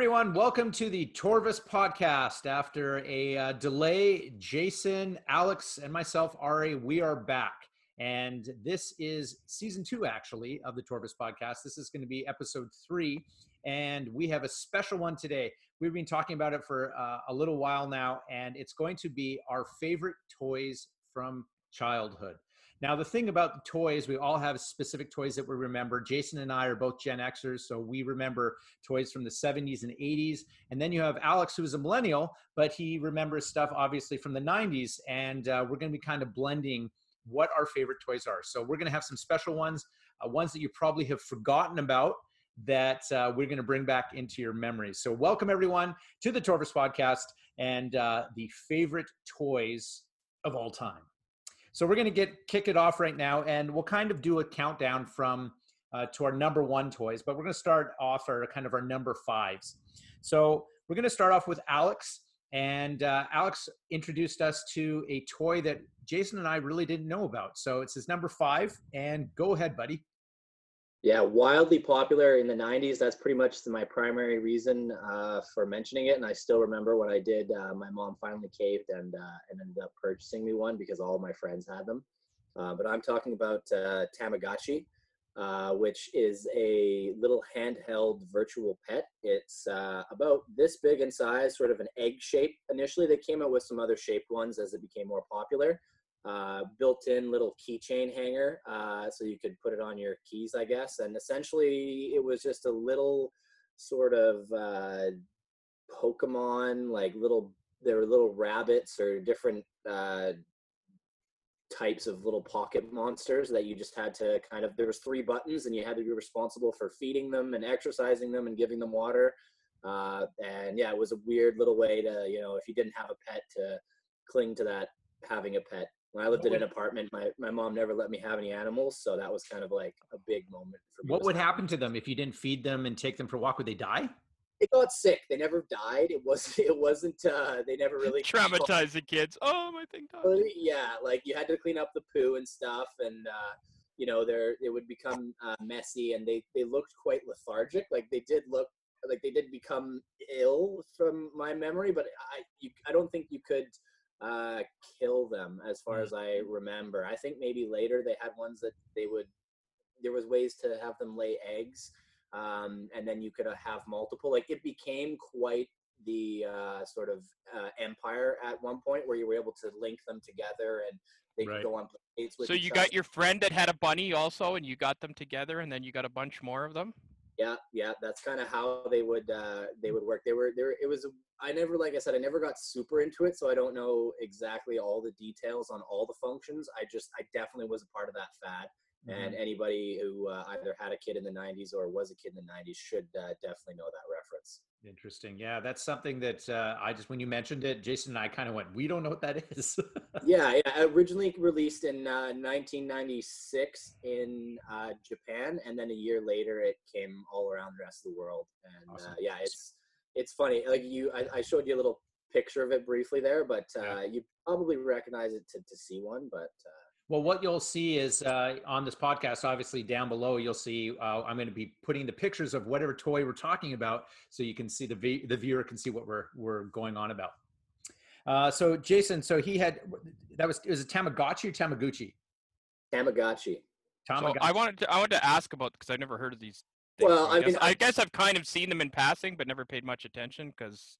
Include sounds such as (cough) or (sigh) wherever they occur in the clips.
Everyone, welcome to the Torvis podcast. After a uh, delay, Jason, Alex, and myself, Ari, we are back. And this is season two, actually, of the Torvis podcast. This is going to be episode three. And we have a special one today. We've been talking about it for uh, a little while now, and it's going to be our favorite toys from childhood. Now, the thing about toys, we all have specific toys that we remember. Jason and I are both Gen Xers, so we remember toys from the 70s and 80s. And then you have Alex, who is a millennial, but he remembers stuff obviously from the 90s. And uh, we're going to be kind of blending what our favorite toys are. So we're going to have some special ones, uh, ones that you probably have forgotten about that uh, we're going to bring back into your memories. So welcome everyone to the Torvis podcast and uh, the favorite toys of all time. So we're going to get kick it off right now, and we'll kind of do a countdown from uh, to our number one toys. But we're going to start off our kind of our number fives. So we're going to start off with Alex, and uh, Alex introduced us to a toy that Jason and I really didn't know about. So it's his number five, and go ahead, buddy. Yeah, wildly popular in the 90s. That's pretty much my primary reason uh, for mentioning it. And I still remember when I did, uh, my mom finally caved and, uh, and ended up purchasing me one because all my friends had them. Uh, but I'm talking about uh, Tamagotchi, uh, which is a little handheld virtual pet. It's about this big in size, sort of an egg shape. Initially, they came out with some other shaped ones as it became more popular uh, built-in little keychain hanger, uh, so you could put it on your keys, I guess. And essentially, it was just a little sort of uh, Pokemon, like little. There were little rabbits or different uh, types of little pocket monsters that you just had to kind of. There was three buttons, and you had to be responsible for feeding them and exercising them and giving them water. Uh, and yeah, it was a weird little way to, you know, if you didn't have a pet, to cling to that having a pet when I lived in an apartment, my, my mom never let me have any animals, so that was kind of like a big moment for me. What would happen to them if you didn't feed them and take them for a walk? Would they die? They got sick. They never died. It was (laughs) it wasn't. Uh, they never really (laughs) traumatized the kids. Oh, my thing died. Yeah, like you had to clean up the poo and stuff, and uh, you know, they're it would become uh, messy, and they they looked quite lethargic. Like they did look like they did become ill from my memory, but I you, I don't think you could uh, kill them as far mm. as I remember. I think maybe later they had ones that they would, there was ways to have them lay eggs. Um, and then you could uh, have multiple, like it became quite the uh, sort of uh, empire at one point where you were able to link them together and they right. could go on dates with. So you got your friend that had a bunny also, and you got them together, and then you got a bunch more of them. Yeah, yeah, that's kind of how they would uh, they would work. They were there. It was I never, like I said, I never got super into it, so I don't know exactly all the details on all the functions. I just, I definitely was a part of that fad. Mm-hmm. And anybody who uh, either had a kid in the 90s or was a kid in the 90s should uh, definitely know that reference. Interesting. Yeah, that's something that uh, I just, when you mentioned it, Jason and I kind of went, we don't know what that is. (laughs) yeah, yeah, originally released in 1996 uh, in uh, Japan, and then a year later it came all around the rest of the world. And uh, awesome. yeah, it's it's funny. Like you, I, I, showed you a little picture of it briefly there, but uh, yeah. you probably recognize it to, to see one. But uh, well, what you'll see is uh, on this podcast, obviously down below, you'll see uh, I'm going to be putting the pictures of whatever toy we're talking about, so you can see the v- the viewer can see what we're we're going on about. Uh, so Jason, so he had that was it was a Tamagotchi or Tamaguchi? Tamagotchi. Tamagotchi. So I wanted to I wanted to ask about because I've never heard of these well, I, I, guess, mean, I guess I've kind of seen them in passing, but never paid much attention because,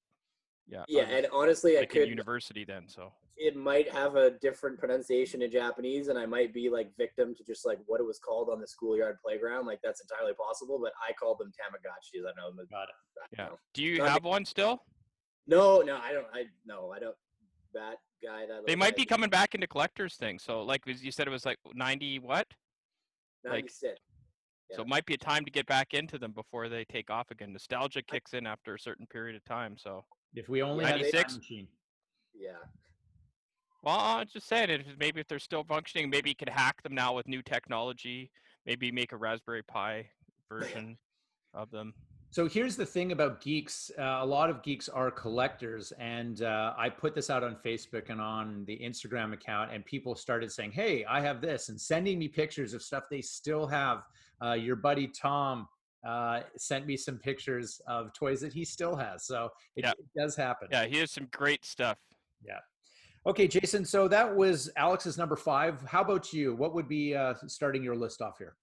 yeah. Yeah, and honestly, I could university then, so it might have a different pronunciation in Japanese, and I might be like victim to just like what it was called on the schoolyard playground. Like that's entirely possible, but I call them Tamagotchis. I know. Got it. yeah. Know. Do you have one still? No, no, I don't. I no, I don't. That guy. That they might be coming back into collectors things. So, like you said, it was like ninety what? Ninety six. So it might be a time to get back into them before they take off again. Nostalgia kicks in after a certain period of time. So if we only had a time machine. Yeah. Well, I'm just saying it. Maybe if they're still functioning, maybe you could hack them now with new technology. Maybe make a Raspberry Pi (laughs) version of them. So here's the thing about geeks. Uh, a lot of geeks are collectors, and uh, I put this out on Facebook and on the Instagram account, and people started saying, "Hey, I have this," and sending me pictures of stuff they still have. Uh, your buddy Tom uh, sent me some pictures of toys that he still has. So it, Yeah. it does happen. Yeah, he has some great stuff. Okay, Jason. So that was Alex's number five. How about you? What would be uh, starting your list off here?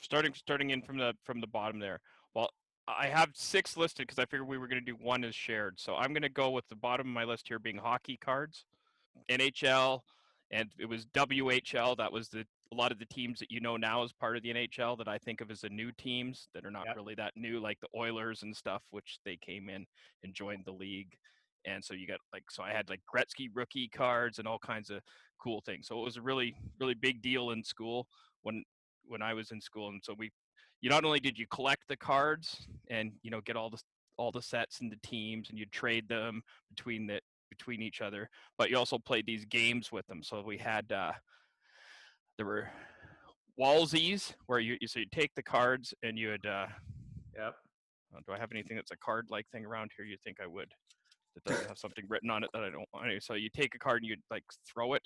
starting starting in from the from the bottom there. Well, I have six listed because I figured we were going to do one as shared. So I'm going to go with the bottom of my list here being hockey cards, NHL, and it was WHL. That was the a lot of the teams that you know now as part of the NHL that I think of as the new teams that are not Yep. really that new, like the Oilers and stuff, which they came in and joined the league. And so you got like so I had like Gretzky rookie cards and all kinds of cool things. So it was a really really big deal in school when when I was in school. And so we, you not only did you collect the cards and you know get all the all the sets and the teams, and you trade them between the between each other, but you also played these games with them. So we had uh, there were Walsies where you you- so you take the cards and you would. Uh, Yep. uh, do I have anything that's a card like thing around here? You think I would? That doesn't have something written on it that I don't want. Anyway, so you take a card and you'd like throw it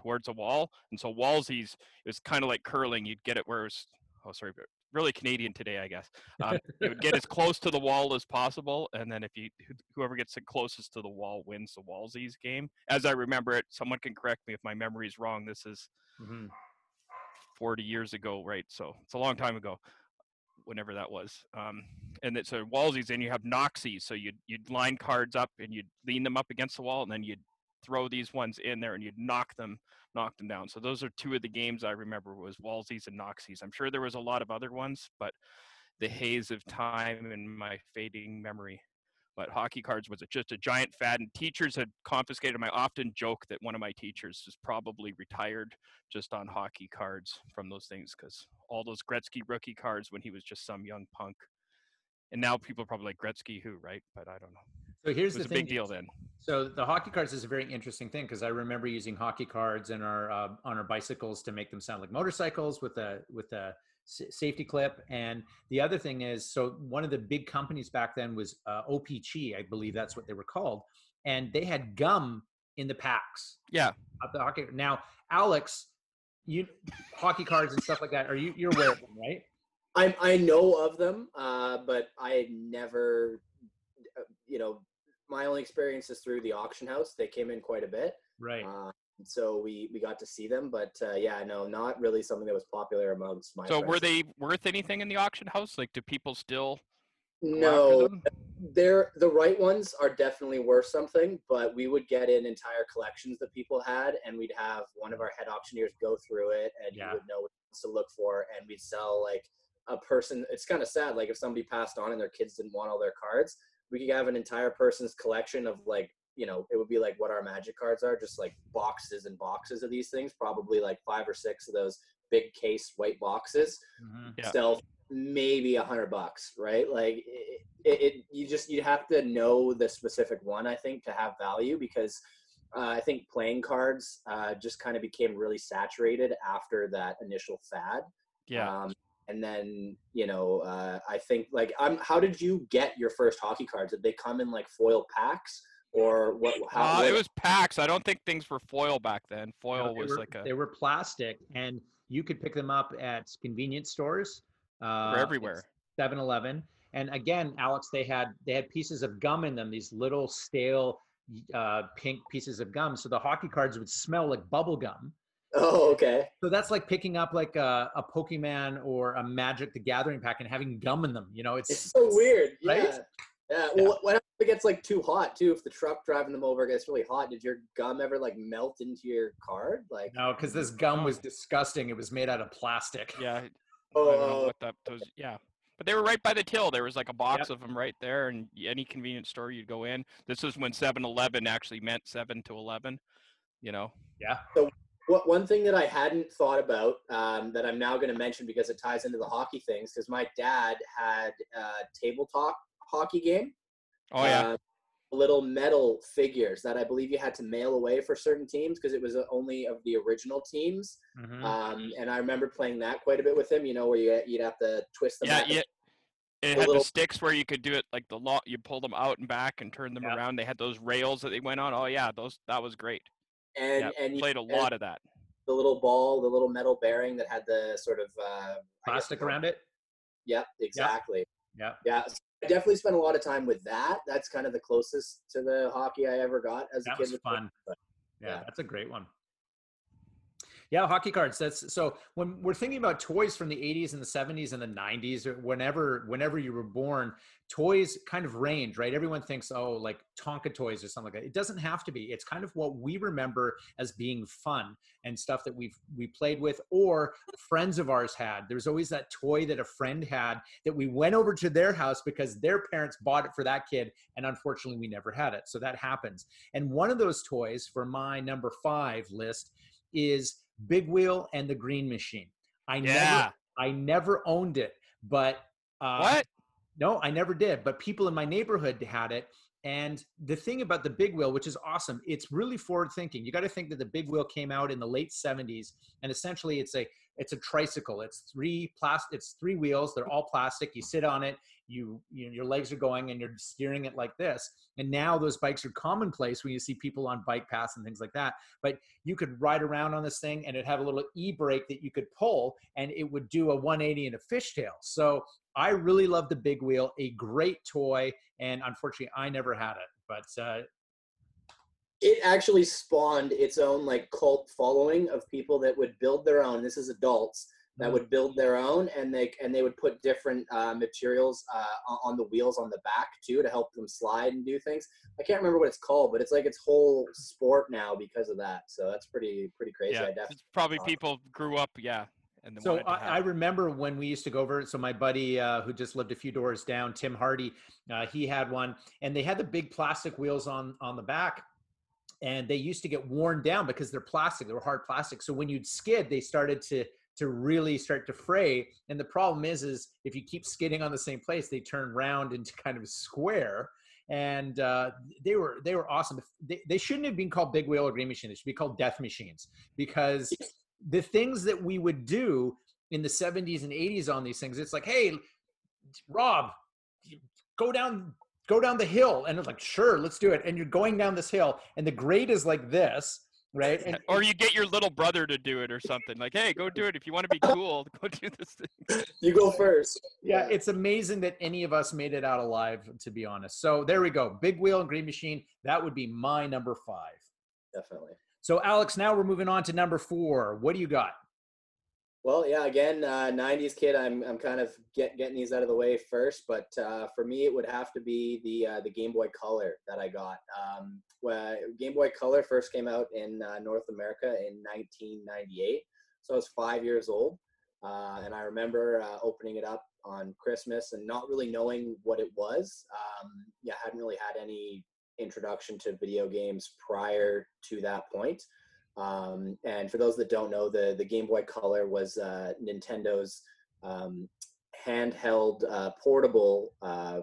towards a wall, and so Walsies is kind of like curling. You'd get it where it was. Oh, sorry, really Canadian today, I guess. Um, you would get as close to the wall as possible, and then if you whoever gets the closest to the wall wins the Walsies game. As I remember it, someone can correct me if my memory is wrong. This is Mhm. 40 years ago, right? So it's a long time ago, whenever that was. Um, and it's a Walsies, and you have Noxies. So you'd, you'd line cards up and you'd lean them up against the wall, and then you'd throw these ones in there and you'd knock them, knock them down. So those are two of the games I remember was Walsies and Noxies. I'm sure there was a lot of other ones, but the haze of time and my fading memory. But hockey cards was just a giant fad, and teachers had confiscated them. I often joke that one of my teachers is probably retired just on hockey cards from those things because all those Gretzky rookie cards when he was just some young punk. And now people are probably like Gretzky who, right? But I don't know. So here's the big deal then. So the hockey cards is a very interesting thing because I remember using hockey cards in our uh, on our bicycles to make them sound like motorcycles with a with a safety clip. And the other thing is, so one of the big companies back then was uh, OPC, I believe that's what they were called, and they had gum in the packs Yeah. of the hockey. Now, Alex, you hockey cards and stuff like that. Are you you're aware of them, right? I I know of them, uh, but I never, uh, you know, my only experience is through the auction house. They came in quite a bit, Right. uh, so we we got to see them. But uh, yeah, no, not really something that was popular amongst my. So friends. were they worth anything in the auction house? Like, do people still go No, they're the right ones are definitely worth something, but we would get in entire collections that people had, and we'd have one of our head auctioneers go through it, and Yeah. he would know what to look for, and we'd sell like a person. It's kind of sad, like if somebody passed on and their kids didn't want all their cards, we could have an entire person's collection of like you know it would be like what our magic cards are, just like boxes and boxes of these things, probably like five or six of those big case white boxes Mhm. Yeah. sell maybe a hundred bucks, right? Like it, it, it, you just you have to know the specific one, I think, to have value because uh, I think playing cards uh, just kind of became really saturated after that initial fad. Yeah. Um, and then you know, uh, I think like I'm. How did you get your first hockey cards? Did they come in like foil packs or what? How? Uh, what- it was packs. I don't think things were foil back then. Foil they was were, like a they were plastic, and you could pick them up at convenience stores. Uh, were everywhere. 7-Eleven. And again, Alex, they had they had pieces of gum in them, these little stale uh, pink pieces of gum. So the hockey cards would smell like bubble gum. (laughs) oh, okay. So that's like picking up like a, a Pokemon or a Magic the Gathering pack and having gum in them. You know, it's, It's so weird. Right? Yeah. Well, what- what happens if it gets like too hot too? If the truck driving them over gets really hot, did your gum ever like melt into your card? Like, no, because this gum was disgusting. It was made out of plastic. Yeah. I (laughs) don't know oh, what that those. Yeah. But they were right by the till. There was like a box of them right there, and any convenience store you'd go in. This was when 7-Eleven actually meant seven to eleven. You know. Yeah. what one thing that I hadn't thought about um, that I'm now going to mention because it ties into the hockey things because my dad had a tabletop hockey game. Oh yeah. uh, little metal figures that I believe you had to mail away for certain teams because it was uh, only of the original teams. Mhm. Um, and I remember playing that quite a bit with him. You know, where you you'd have to twist them. yeah. Yeah. It had little- the sticks where you could do it like the law. You pull them out and back and turn them Yeah. around. They had those rails that they went on. Oh yeah, those that was great. and yeah, and played a and lot of that. the little ball, the little metal bearing that had the sort of uh, Plastic around it. Yep, exactly. Yeah. Yeah. So I definitely spent a lot of time with that. That's kind of the closest to the hockey I ever got as That a kid. was fun. But Yeah, Yeah. that's a great one. Yeah, hockey cards. That's so when we're thinking about toys from the 80s and the 70s and the 90s or whenever whenever you were born, toys kind of range, right? Everyone thinks, oh, like Tonka toys or something like that. It doesn't have to be. It's kind of what we remember as being fun and stuff that we've we played with or friends of ours had. There's always that toy that a friend had that we went over to their house because their parents bought it for that kid and unfortunately we never had it. So that happens. And one of those toys for my number 5 list is Big Wheel and the Green Machine. I Yeah. never I never owned it, but uh, What? no, I never did. But people in my neighborhood had it. And the thing about the big wheel, which is awesome, it's really forward thinking. You got to think that the big wheel came out in the late 70s, and essentially it's a it's a tricycle. It's three plastic. It's three wheels. They're all plastic. You sit on it. You, you your legs are going, and you're steering it like this. And now those bikes are commonplace when you see people on bike paths and things like that. But you could ride around on this thing, and it had a little e brake that you could pull, and it would do a 180 and a fishtail. So I really love the big wheel. A great toy, and unfortunately, I never had it. But uh, it actually spawned its own like cult following of people that would build their own. This is adults that would build their own, and they and they would put different uh, materials uh, on- on the wheels on the back too to help them slide and do things. I can't remember what it's called, but it's like its whole sport now because of that. So that's pretty pretty crazy. Yeah, I definitely. it's probably people grew up, yeah, and they So I, I remember when we used to go over. It. So my buddy uh, who just lived a few doors down, Tim Hardy, uh, he had one, and they had the big plastic wheels on on the back, and they used to get worn down because they're plastic. They were hard plastic. So when you'd skid, they started to to really start to fray. And the problem is, is if you keep skidding on the same place, they turn round into (laughs) kind of a square. And uh, they were they were awesome. They, they shouldn't have been called Big Wheel or Green Machine. They should be called Death Machines because the things that we would do in the 70s and 80s on these things it's like hey rob go down go down the hill and it's like sure let's do it and you're going down this hill and the grade is like this right and or you get your little brother to do it or something. Like, hey, go do it if you want to be (laughs) cool. Go do this thing. You go first. yeah it's amazing that any of us made it out alive to be honest so there we go big wheel and green machine that would be my number five Definitely. So alex now we're moving on to number four what do you got Well, yeah, again, uh, 90s kid. I'm, I'm kind of get, getting these out of the way first, but uh, for me, it would have to be the uh, the Game Boy Color that I got. Um, when Game Boy Color first came out in uh, North America in 1998, so I was five years old, uh, and I remember uh, opening it up on Christmas and not really knowing what it was. Um, yeah, I hadn't really had any introduction to video games prior to that point. Um, and for those that don't know, the the Game Boy Color was uh, Nintendo's um, handheld uh, portable uh,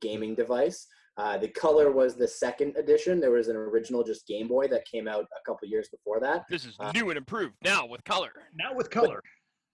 gaming device. Uh, the Color was the second edition. There was an original just Game Boy that came out a couple years before that. This is Uh, new and improved now with color. now with color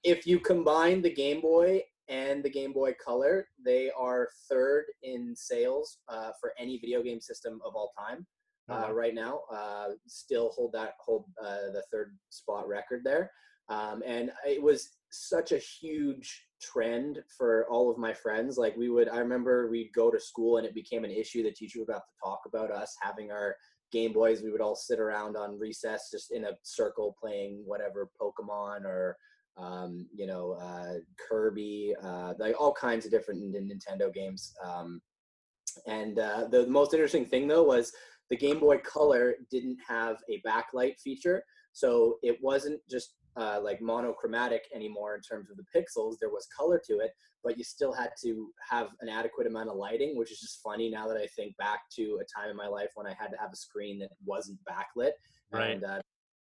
If you combine the Game Boy and the Game Boy Color, they are third in sales uh, for any video game system of all time. Oh, uh, right now. Uh, still hold that hold uh, the third spot record there, um, and it was such a huge trend for all of my friends. Like we would, I remember we'd go to school and it became an issue. The teacher would have to talk about us having our Game Boys. We would all sit around on recess, just in a circle, playing whatever Pokemon or um, you know uh, Kirby, uh, like all kinds of different Nintendo games. Um, and uh, the, the most interesting thing though was the Game Boy Color didn't have a backlight feature, so it wasn't just uh, like monochromatic anymore in terms of the pixels. There was color to it, but you still had to have an adequate amount of lighting, which is just funny now that I think back to a time in my life when I had to have a screen that wasn't backlit. Right. And uh,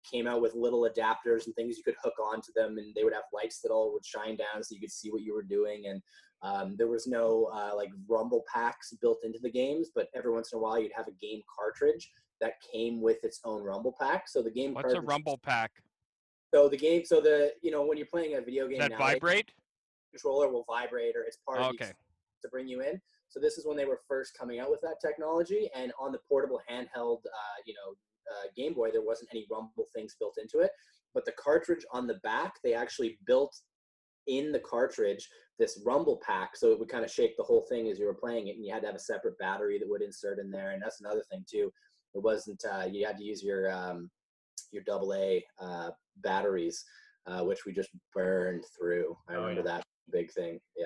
came out with little adapters and things you could hook onto them, and they would have lights that all would shine down so you could see what you were doing. And um, there was no uh, like rumble packs built into the games, but every once in a while you'd have a game cartridge that came with its own rumble pack. So the game What's a rumble pack? So the game, so the you know when you're playing a video game that now, vibrate? controller will vibrate or it's part of the Okay. to bring you in. So this is when they were first coming out with that technology, and on the portable handheld, uh, you know, uh, Game Boy, there wasn't any rumble things built into it. But the cartridge on the back, they actually built in the cartridge this rumble pack so it would kind of shake the whole thing as you were playing it and you had to have a separate battery that would insert in there and that's another thing too it wasn't uh, you had to use your um, your double a uh, batteries uh, which we just burned through i Oh, remember yeah. that big thing yeah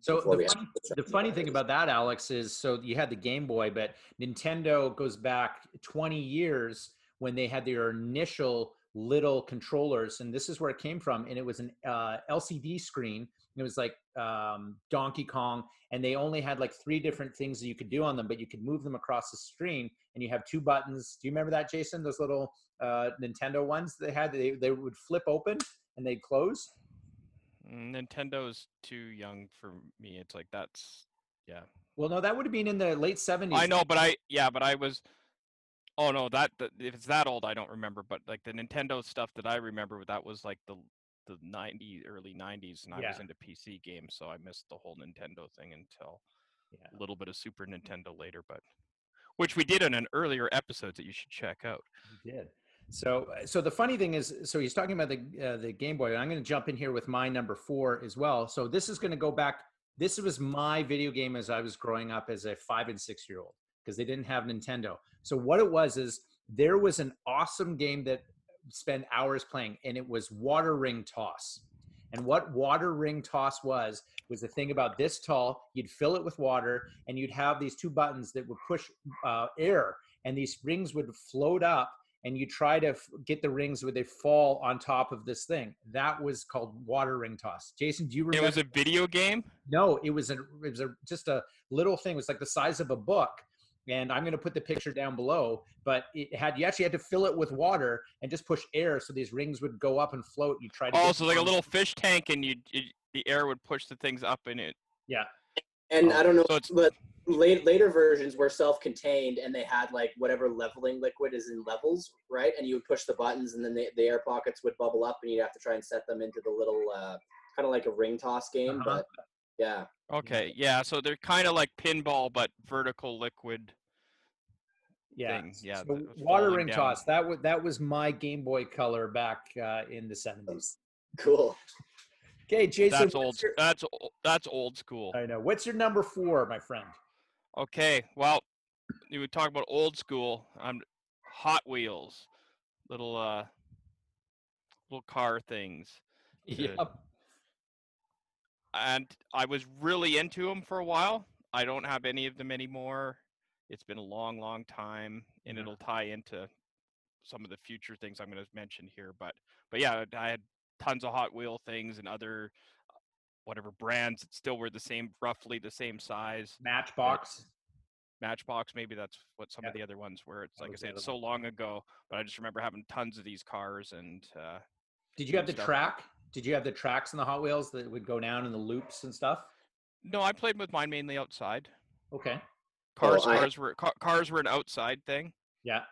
So the funny, the the funny thing about that, Alex, is so you had the Game Boy, but Nintendo goes back 20 years when they had their initial little controllers, and this is where it came from. And it was an uh, LCD screen. It was like um, Donkey Kong, and they only had like three different things that you could do on them, but you could move them across the screen, and you have two buttons. Do you remember that, Jason? Those little uh, Nintendo ones they had. They they would flip open and they'd close. Mm, Nintendo's too young for me. It's like that's yeah. Well, no, that would have been in the late 70s. I know, but I yeah, but I was. Oh no, that, that if it's that old, I don't remember. But like the Nintendo stuff that I remember, that was like the the '90s, early 90s, and I was into PC games, so I missed the whole Nintendo thing until Yeah. a little bit of Super Nintendo later. But which we did in an earlier episode that you should check out. He did. So, so the funny thing is, so he's talking about the uh, the Game Boy. I'm going to jump in here with my number four as well. So this is going to go back. This was my video game as I was growing up as a five and six year old because they didn't have Nintendo. So what it was is there was an awesome game that spent hours playing, and it was Water Ring Toss. And what Water Ring Toss was was the thing about this tall. You'd fill it with water, and you'd have these two buttons that would push uh, air, and these rings would float up and you try to f- get the rings where they fall on top of this thing. That was called water ring toss. Jason, do you remember? It was a video game. no, it was a it was a just a little thing. It was like the size of a book. And I'm going to put the picture down below, but it had you actually had to fill it with water and just push air so these rings would go up and float. You try to Oh, so like a little fish tank, and you, you the air would push the things up in it. yeah. And Oh, i don't know so but late, later versions were self-contained and they had like whatever leveling liquid is in levels right and you would push the buttons and then the, the air pockets would bubble up and you'd have to try and set them into the little uh, kind of like a ring toss game Uh-huh. but yeah Okay, yeah. So they're kind of like pinball, but vertical liquid. Yeah. thing, yeah, So water ring down. toss. That was that was my Game Boy Color back uh, in the 70s. cool Okay, Jason. That's old. your- That's o- that's old school. I know. What's your number four, my friend? Okay, well, you would talk about old school. I'm Hot Wheels, little uh, little car things, (laughs) Good. Yep. and I was really into them for a while. I don't have any of them anymore. It's been a long, long time, and Yeah. it'll tie into some of the future things I'm going to mention here. But but yeah, I had tons of Hot Wheel things and other uh, whatever brands that still were the same, roughly the same size. Matchbox. Matchbox, maybe that's what some of the other ones were. It's like I said, it's so long ago, but I just remember having tons of these cars and uh, Did you have the stuff. track? Did you have the tracks in the Hot Wheels that would go down in the loops and stuff? no, I played with mine mainly outside. Okay. Cars, I- cars were ca- cars were an outside thing, Yeah.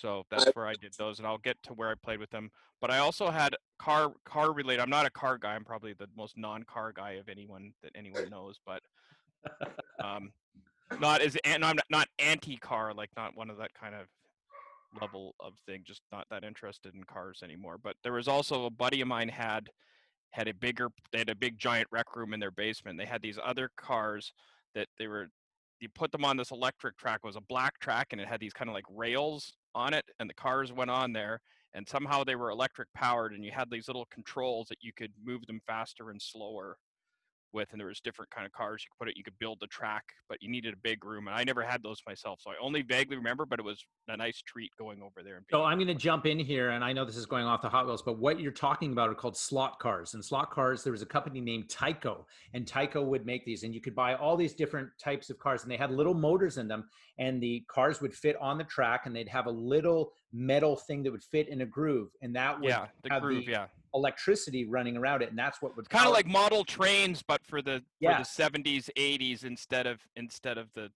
So that's where I did those, and I'll get to where I played with them. But I also had car car related. I'm not a car guy. I'm probably the most non-car guy of anyone that anyone knows, but um, not as and I'm not, not anti-car, like not one of that kind of level of thing. Just not that interested in cars anymore. But there was also a buddy of mine had had a bigger they had a big giant rec room in their basement. They had these other cars that they were you put them on this electric track. It was a black track and it had these kind of like rails on it, and the cars went on there. And somehow they were electric powered, and you had these little controls that you could move them faster and slower with. And there was different kind of cars you could put it. You could build the track, but you needed a big room. And I never had those myself, so I only vaguely remember. But it was a nice treat going over there. And So I'm going to jump in here, and I know this is going off the Hot Wheels, but what you're talking about are called slot cars. And slot cars, there was a company named Tyco, and Tyco would make these, and you could buy all these different types of cars, and they had little motors in them, and the cars would fit on the track, and they'd have a little metal thing that would fit in a groove, and that would yeah, the have groove, the yeah. electricity running around it, and that's what would kind of like model trains but for the Yeah. for the 70s 80s instead of instead of the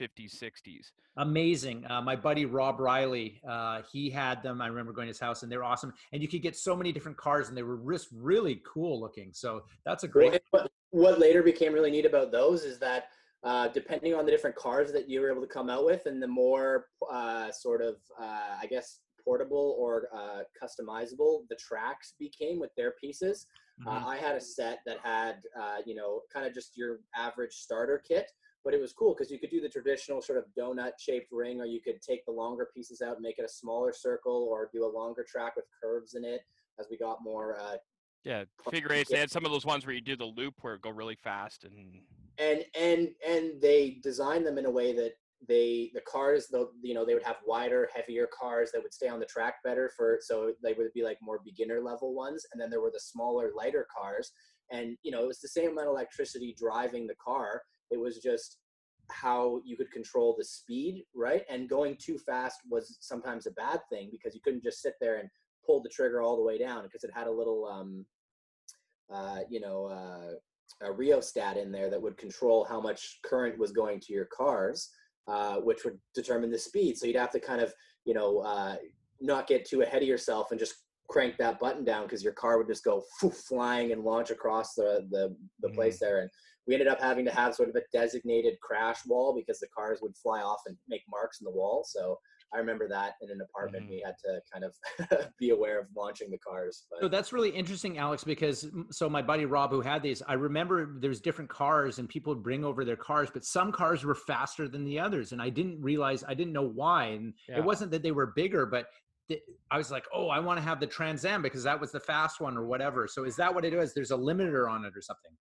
50s 60s amazing. Uh, my buddy Rob Riley, uh, he had them. I remember going to his house, and they were awesome. And you could get so many different cars, and they were just really cool looking. So that's a great. what, what later became really neat about those is that uh, depending on the different cars that you were able to come out with, and the more uh, sort of, uh, I guess, portable or uh, customizable the tracks became with their pieces, Uh, Mhm. I had a set that had, uh, you know, kind of just your average starter kit, but it was cool because you could do the traditional sort of donut shaped ring, or you could take the longer pieces out and make it a smaller circle, or do a longer track with curves in it. As we got more, uh, Yeah, figure eights. They had some of those ones where you do the loop where it go really fast and and and and they designed them in a way that they the cars the you know they would have wider heavier cars that would stay on the track better for so they would be like more beginner level ones and then there were the smaller lighter cars. And you know it was the same amount of electricity driving the car. It was just how you could control the speed right? And going too fast was sometimes a bad thing because you couldn't just sit there and pull the trigger all the way down because it had a little um uh you know uh a rheostat in there that would control how much current was going to your cars, uh, which would determine the speed. So you'd have to kind of, you know, uh, not get too ahead of yourself and just crank that button down because your car would just go flying and launch across the the, the Mhm. place there. And we ended up having to have sort of a designated crash wall because the cars would fly off and make marks in the wall. So I remember that in an apartment, Mhm. we had to kind of (laughs) be aware of launching the cars. But So that's really interesting, Alex, because so my buddy Rob, who had these, I remember there's different cars and people would bring over their cars, but some cars were faster than the others. And I didn't realize, I didn't know why. And Yeah. it wasn't that they were bigger, but I was like, oh, I want to have the Trans Am because that was the fast one or whatever. So is that what it is? There's a limiter on it or something?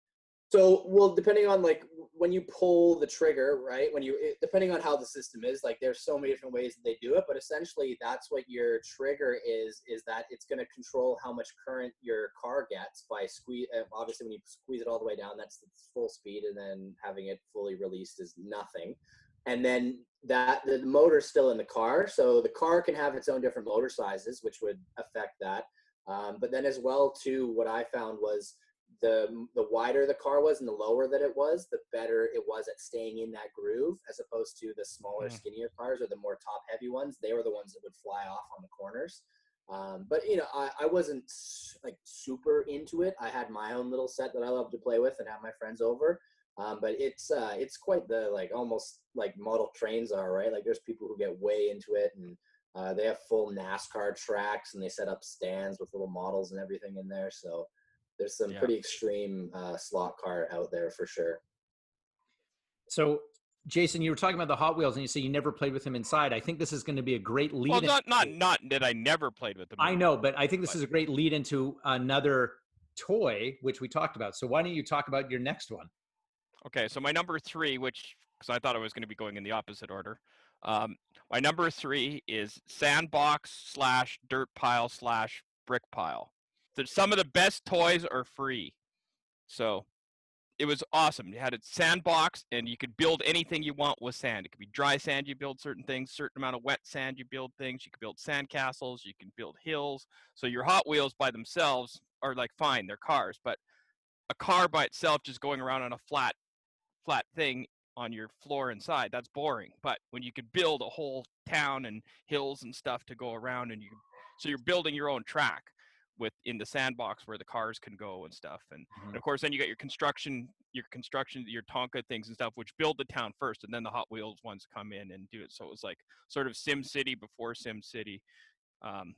So, well, depending on like when you pull the trigger, right? When you, it- depending on how the system is, like there's so many different ways that they do it, but essentially that's what your trigger is, is that it's going to control how much current your car gets by squeeze. uh, Obviously, when you squeeze it all the way down, that's the full speed, and then having it fully released is nothing. And then that the motor's still in the car, so the car can have its own different motor sizes, which would affect that. Um, but then as well, too, what I found was the the wider the car was and the lower that it was, the better it was at staying in that groove, as opposed to the smaller, Mm. skinnier cars or the more top heavy ones. They were the ones that would fly off on the corners. Um, but you know, I, I wasn't like super into it. I had my own little set that I loved to play with and have my friends over. Um, but it's uh, it's quite the like almost like model trains are right. Like there's people who get way into it and uh, they have full NASCAR tracks and they set up stands with little models and everything in there. So there's some Yeah. pretty extreme uh, slot car out there for sure. So, Jason, you were talking about the Hot Wheels and you say you never played with them inside. I think this is going to be a great lead. well, not not into- not that I never played with them. I know, but I think this But- is a great lead into another toy, which we talked about. So why don't you talk about your next one? Okay, so my number three, which because I thought I was going to be going in the opposite order. Um, my number three is sandbox slash dirt pile slash brick pile. Some of the best toys are free, so it was awesome. You had a sandbox, and you could build anything you want with sand. It could be dry sand, you build certain things. Certain amount of wet sand, you build things. You could build sand castles. You can build hills. So your Hot Wheels by themselves are like fine, they're cars, but a car by itself just going around on a flat flat thing on your floor inside that's boring but when you could build a whole town and hills and stuff to go around and you so you're building your own track with in the sandbox where the cars can go and stuff and, and of course then you got your construction your construction your tonka things and stuff which build the town first and then the hot wheels ones come in and do it. So it was like sort of sim city before sim city um,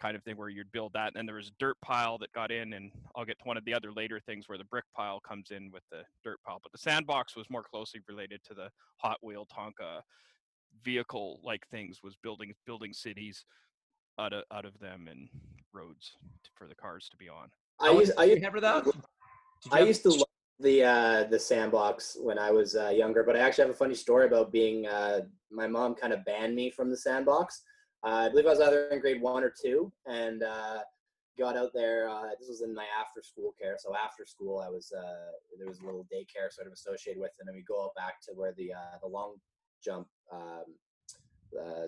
kind of thing where you'd build that and then there was a dirt pile that got in and i'll get to one of the other later things where the brick pile comes in with the dirt pile but the sandbox was more closely related to the hot wheel tonka vehicle like things was building building cities out of out of them and roads t- for the cars to be on I Alex, used I used, you have that? I have- used to love the uh, the sandbox when I was uh, younger, but I actually have a funny story about being uh, my mom kind of banned me from the sandbox. Uh, I believe I was either in grade one or two, and uh, got out there. Uh, this was in my after school care, so after school I was uh, there was a little daycare sort of associated with it, and we go out back to where the uh, the long jump um, uh,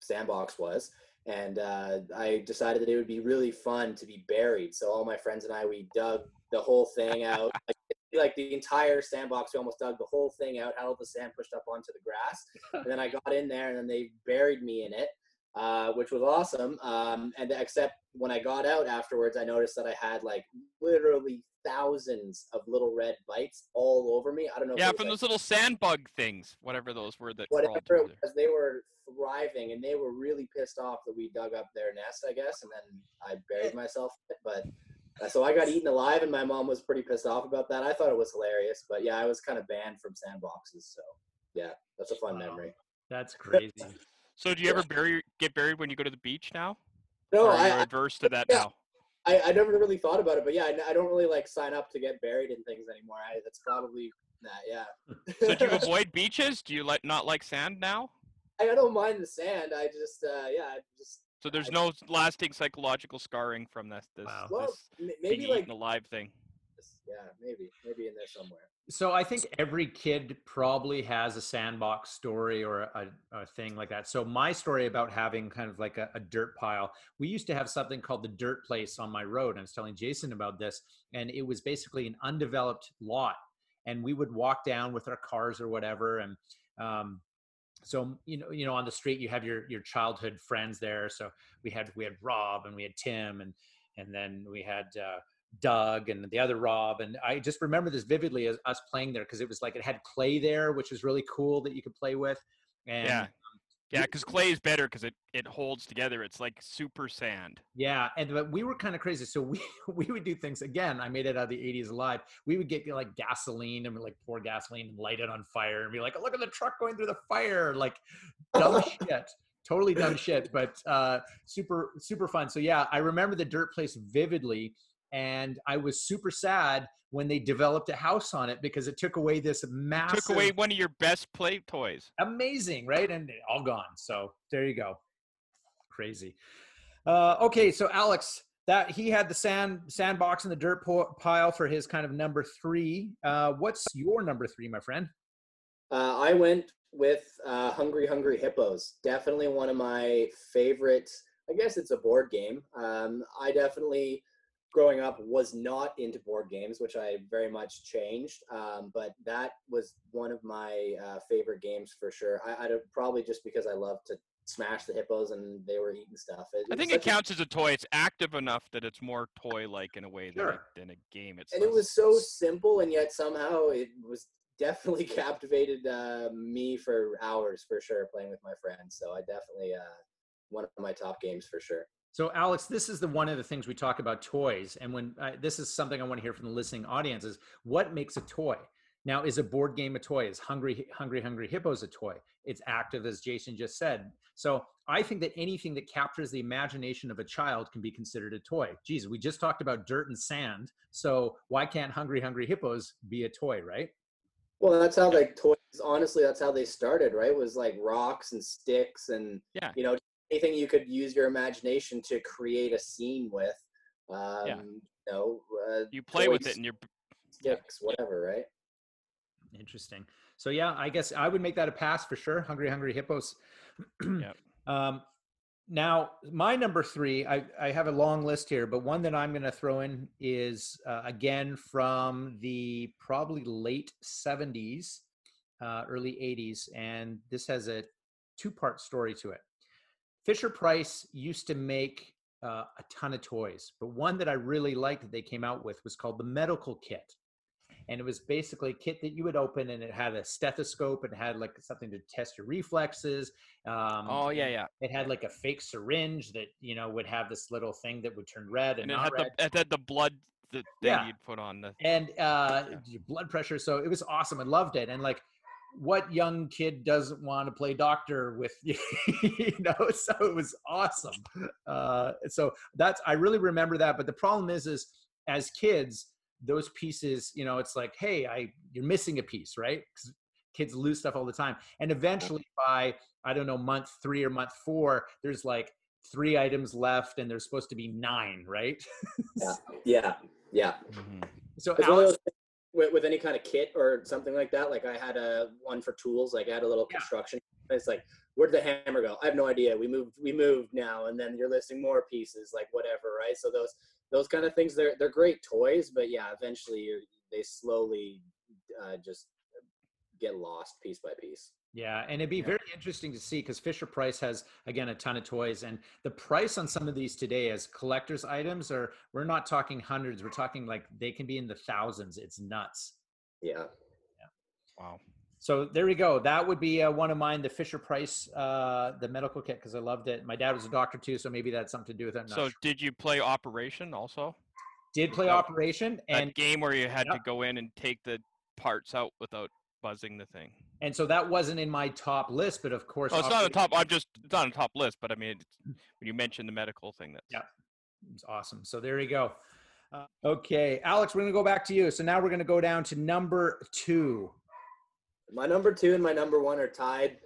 sandbox was. And uh, I decided that it would be really fun to be buried. So all my friends and I, we dug the whole thing out. like, (laughs) like the entire sandbox, we almost dug the whole thing out, had all the sand pushed up onto the grass. (laughs) And then I got in there, and then they buried me in it, uh, which was awesome. Um, and except when I got out afterwards, I noticed that I had like literally thousands of little red bites all over me. I don't know. if yeah from like, those little sand bug things whatever those were that whatever crawled it was, they were thriving and they were really pissed off that we dug up their nest, I guess, and then I buried myself. But Uh, so I got eaten alive, and my mom was pretty pissed off about that. I thought it was hilarious, but yeah, I was kind of banned from sandboxes. So yeah, that's a fun Wow. memory. That's crazy. So do you ever bury get buried when you go to the beach now? No, or are you I, adverse to that yeah. now? I, I never really thought about it, but yeah, I, I don't really like sign up to get buried in things anymore. I, that's probably that. Yeah. So do you (laughs) avoid beaches? Do you like not like sand now? I, I don't mind the sand. I just uh, yeah, I just So there's no lasting psychological scarring from this this, Wow. well this being maybe like eaten alive thing. yeah, maybe maybe in there somewhere. So I think every kid probably has a sandbox story or a, a thing like that. So my story about having kind of like a, a dirt pile, we used to have something called the dirt place on my road. I was telling Jason about this, and it was basically an undeveloped lot, and we would walk down with our cars or whatever, and um, so you know, you know, on the street you have your your childhood friends there. So we had we had Rob and we had Tim and and then we had. Uh, Doug and the other Rob. And I just remember this vividly as us playing there because it was like it had clay there, which was really cool that you could play with. And Yeah. Yeah, because clay is better because it, it holds together. It's like super sand. yeah, and but we were kind of crazy. So we (laughs) we would do things again. I made it out of the 80s alive. We would get like gasoline and like pour gasoline and light it on fire and be like, look at the truck going through the fire. Like dumb (laughs) shit. Totally dumb shit, but uh super super fun. So yeah, I remember the dirt place vividly. And I was super sad when they developed a house on it because it took away this massive Took away one of your best play toys. amazing, right? And all gone. So there you go. Crazy. Uh, okay, so Alex, that he had the sand sandbox and the dirt po- pile for his kind of number three. Uh, what's your number three, my friend? Uh, I went with uh, Hungry Hungry Hippos. Definitely one of my favorite. I guess it's a board game. Um, I definitely, growing up, was not into board games, which I very much changed. Um, but that was one of my uh, favorite games for sure. I, I don't- probably just because I love to smash the hippos and they were eating stuff. It, I think it such a- counts as a toy. It's active enough that it's more toy-like in a way than, a, Sure. than a game. It's and it was so simple and yet somehow it was definitely (laughs) captivated uh, me for hours for sure playing with my friends so i definitely uh, one of my top games for sure So, Alex, this is the one of the things we talk about toys, and when uh, this is something I want to hear from the listening audience is what makes a toy. Now, is a board game a toy? Is Hungry Hungry Hungry Hippos a toy? It's active, as Jason just said. So, I think that anything that captures the imagination of a child can be considered a toy. Geez, we just talked about dirt and sand, so why can't Hungry Hungry Hippos be a toy, right? well that's how like toys honestly that's how they started right was like rocks and sticks and Yeah. you know anything you could use your imagination to create a scene with um you know uh, you play with it and you're sticks whatever right Interesting. So yeah, I guess I would make that a pass for sure. Hungry Hungry Hippos. (clears throat) Yep. Um, now my number three, I, I have a long list here, but one that I'm going to throw in is uh, again from the probably late 70s, uh, early 80s, and this has a two-part story to it. Fisher Price used to make uh, a ton of toys, but one that I really liked that they came out with was called the medical kit. And it was basically a kit that you would open and it had a stethoscope and had like something to test your reflexes um, oh yeah yeah. it had like a fake syringe that you know would have this little thing that would turn red and, and it not had red. the it had the blood the thing Yeah. you'd put on the and uh Yeah. your blood pressure so it was awesome. I loved it. And like what young kid doesn't want to play doctor with (laughs) you? Know so it was awesome. Uh so that's i really remember that but the problem is is as kids those pieces you know it's like hey i you're missing a piece right? 'Cause kids lose stuff all the time. And eventually by i don't know month three or month four there's like three items left and there's supposed to be nine right? (laughs) Yeah. Yeah. Yeah. Mhm. so It's one of Alex, those things with, with any kind of kit or something like that. Like I had a one for tools. Like I had a little Yeah. construction. It's like, where'd the hammer go? I have no idea. We moved. We moved now, and then you're listing more pieces. Like whatever, right? So those those kind of things. They're they're great toys, but yeah, eventually they slowly uh, just get lost piece by piece. Yeah, and it'd be Yeah. very interesting to see because Fisher Price has again a ton of toys, and the price on some of these today as collectors' items are we're not talking hundreds, we're talking like they can be in the thousands. It's nuts. Yeah. wow So there we go. That would be uh, one of mine, the Fisher Price, uh, the medical kit, because I loved it. My dad was a doctor too, so maybe that's something to do with it. So sure. did you play operation also did play That- Operation, That and game where you had to go in and take the parts out without buzzing the thing. and so that wasn't in my top list. But of course, Oh, it's not a top. I'm just it's not a top list, but I mean, it's, when you mentioned the medical thing, that's Yeah. It's awesome. So there you go. Uh, okay, Alex, we're gonna go back to you. So now we're gonna go down to number two. My number two and my number one are tied,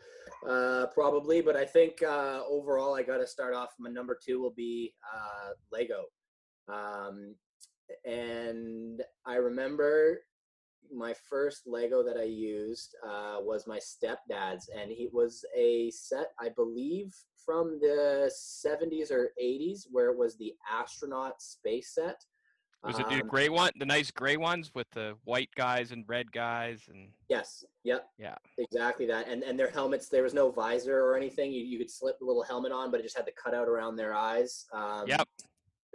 uh, probably, but I think uh, overall I got to start off. My number two will be uh, Lego, um, and I remember my first Lego that I used uh, was my stepdad's, and it was a set, I believe, from the 70s or 80s, where it was the astronaut space set. was it the Um, gray one, the nice gray ones with the white guys and red guys and Yes. Yep. Yeah. Exactly that. And and their helmets, there was no visor or anything. You you could slip a little helmet on, but it just had the cutout around their eyes. Um, Yep.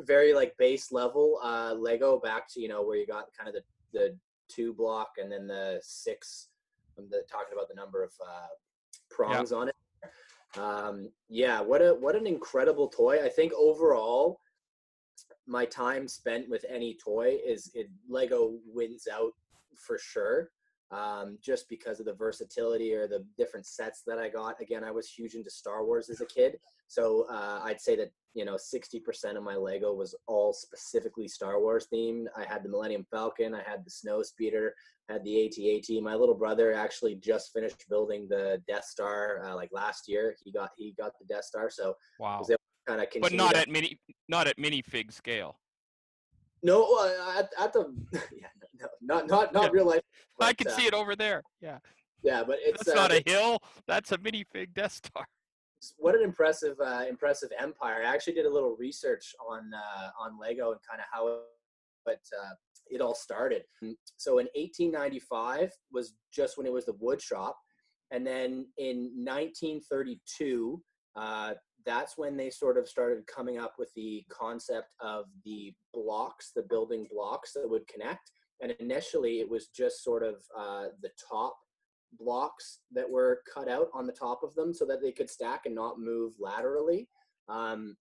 Very like base level uh, Lego back to you know where you got kind of the the two block and then the six. I'm the, talking about the number of uh, prongs on it. Um, yeah. What a what an incredible toy. I think overall my time spent with any toy is it Lego wins out for sure. Um, just because of the versatility or the different sets that I got. Again, I was huge into Star Wars as a kid, so uh, I'd say that you know 60% of my Lego was all specifically Star Wars themed. I had the Millennium Falcon, I had the Snow Speeder, I had the AT-AT. My little brother actually just finished building the Death Star uh, like last year. He got he got the Death Star, so wow. Kind of But not at mini not at minifig scale. No, uh, at, at the (laughs) yeah, no, (laughs) not not not real life. (laughs) I can uh, see it over there. Yeah. Yeah, but it's That's uh, not a hill. That's a minifig Death Star. what an impressive uh, impressive empire. I actually did a little research on uh, on Lego and kind of how it, but uh, it all started. So in 1895 was just when it was the wood shop, and then in 1932, uh, that's when they sort of started coming up with the concept of the blocks, the building blocks that would connect. And initially, it was just sort of uh, the top blocks that were cut out on the top of them so that they could stack and not move laterally. Um,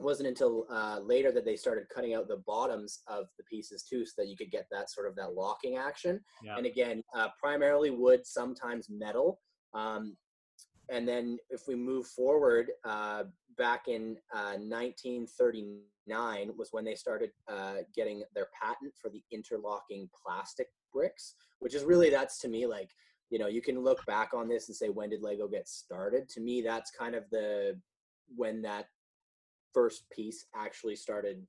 it wasn't until uh, later that they started cutting out the bottoms of the pieces too, so that you could get that sort of that locking action. Yeah. And again, uh, primarily wood, sometimes metal. Um, and then if we move forward, uh, back in uh, 1939 was when they started uh, getting their patent for the interlocking plastic bricks, which is really that's to me like you know you can look back on this and say when did Lego get started? To me, that's kind of the when that first piece actually started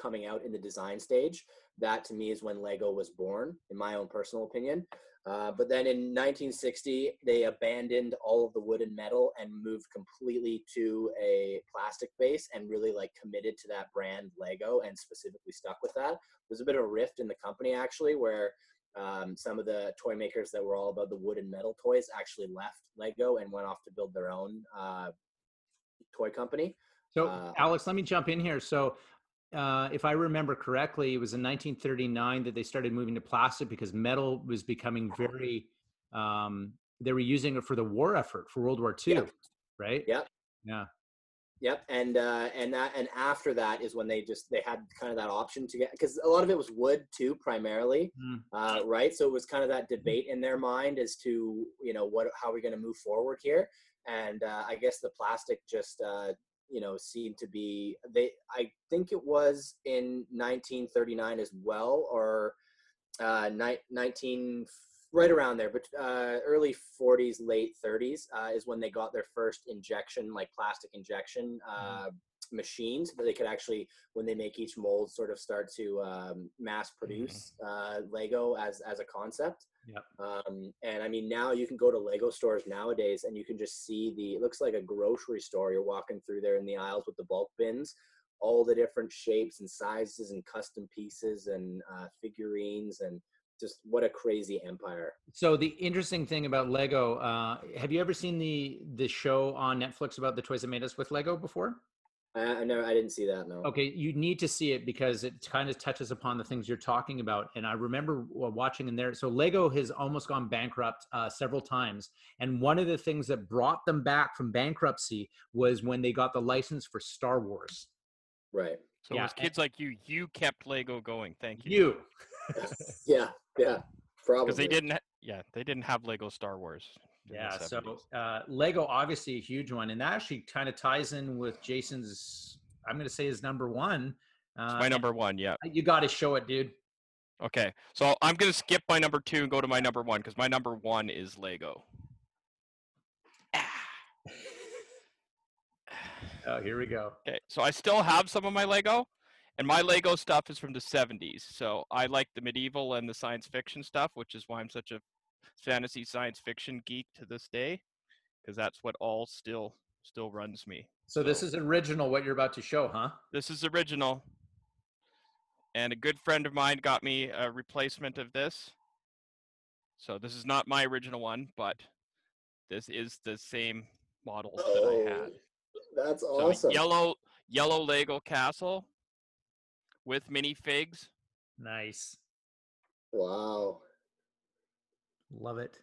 coming out in the design stage. That to me is when Lego was born, in my own personal opinion. Uh, but then in 1960, they abandoned all of the wood and metal and moved completely to a plastic base and really like committed to that brand Lego and specifically stuck with that. There's a bit of a rift in the company actually, where um, some of the toy makers that were all about the wood and metal toys actually left Lego and went off to build their own uh, toy company. So, Uh, Alex, let me jump in here. So, uh, if I remember correctly, it was in 1939 that they started moving to plastic because metal was becoming very. Um, they were using it for the war effort for World War II, Yeah. right? Yep. Yeah. Yep, and uh, and that and after that is when they just they had kind of that option to get because a lot of it was wood too primarily, Mm. uh, right? So it was kind of that debate in their mind as to you know what how are we going to move forward here, and uh, I guess the plastic just uh, you know seem to be they I think it was in 1939 as well or uh, ni- 19 right around there, but uh, early 40s, late 30s uh, is when they got their first injection, like plastic injection uh, machines that they could actually, when they make each mold, sort of start to um, mass produce uh, Lego as as a concept. Yep. Um, and I mean, now you can go to Lego stores nowadays, and you can just see the. It looks like a grocery store. You're walking through there in the aisles with the bulk bins, all the different shapes and sizes and custom pieces and uh, figurines and just what a crazy empire. So the interesting thing about Lego, uh, have you ever seen the the show on Netflix about the toys that made us with Lego before? I, I know I didn't see that. No. Okay, you need to see it because it kind of touches upon the things you're talking about. And I remember watching in there. So Lego has almost gone bankrupt uh, several times, and one of the things that brought them back from bankruptcy was when they got the license for Star Wars. Right. So it Yeah, was kids like you. You kept Lego going. Thank you. You. (laughs) yeah, yeah, probably. Because they didn't. Ha- yeah, they didn't have Lego Star Wars. Yeah, so uh, Lego obviously a huge one, and that actually kind of ties in with Jason's. I'm going to say his number one. Uh, my number one. Yeah. You got to show it, dude. Okay. So I'm gonna skip my number two and go to my number one because my number one is Lego. (sighs) Oh, here we go. Okay, so I still have some of my Lego, and my Lego stuff is from the 70s. So I like the medieval and the science fiction stuff, which is why I'm such a fantasy science fiction geek to this day, because that's what all still still runs me. So this is original. What you're about to show, huh? This is original, and a good friend of mine got me a replacement of this. So this is not my original one, but this is the same model that I oh, had. Oh, that's So awesome. yellow yellow Lego castle with minifigs. Nice. Wow. Love it.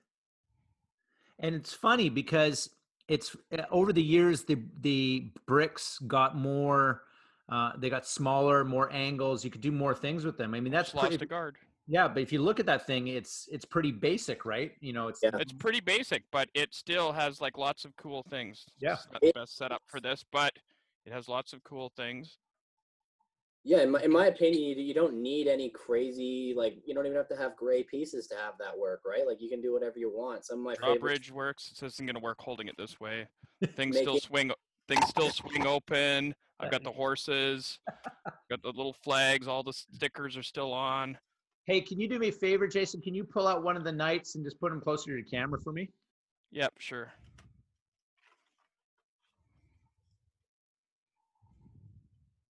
And it's funny because it's uh, over the years the the bricks got more uh, they got smaller, more angles. You could do more things with them. I mean, that's Just lost pretty, a guard. yeah. But if you look at that thing, it's it's pretty basic, right? You know, it's Yeah. It's pretty basic, but it still has like lots of cool things. Yeah. It's not the best setup for this, but it has lots of cool things. Yeah, in my, in my opinion, you, you don't need any crazy like you don't even have to have gray pieces to have that work, right? Like you can do whatever you want. Some of my favorites. Drawbridge works. This isn't gonna work holding it this way. (laughs) Things Make still it- swing. Things still swing open. I've got the (laughs) horses. Got the little flags. All the stickers are still on. Hey, can you do me a favor, Jason? Can you pull out one of the knights and just put them closer to the camera for me? Yep, sure.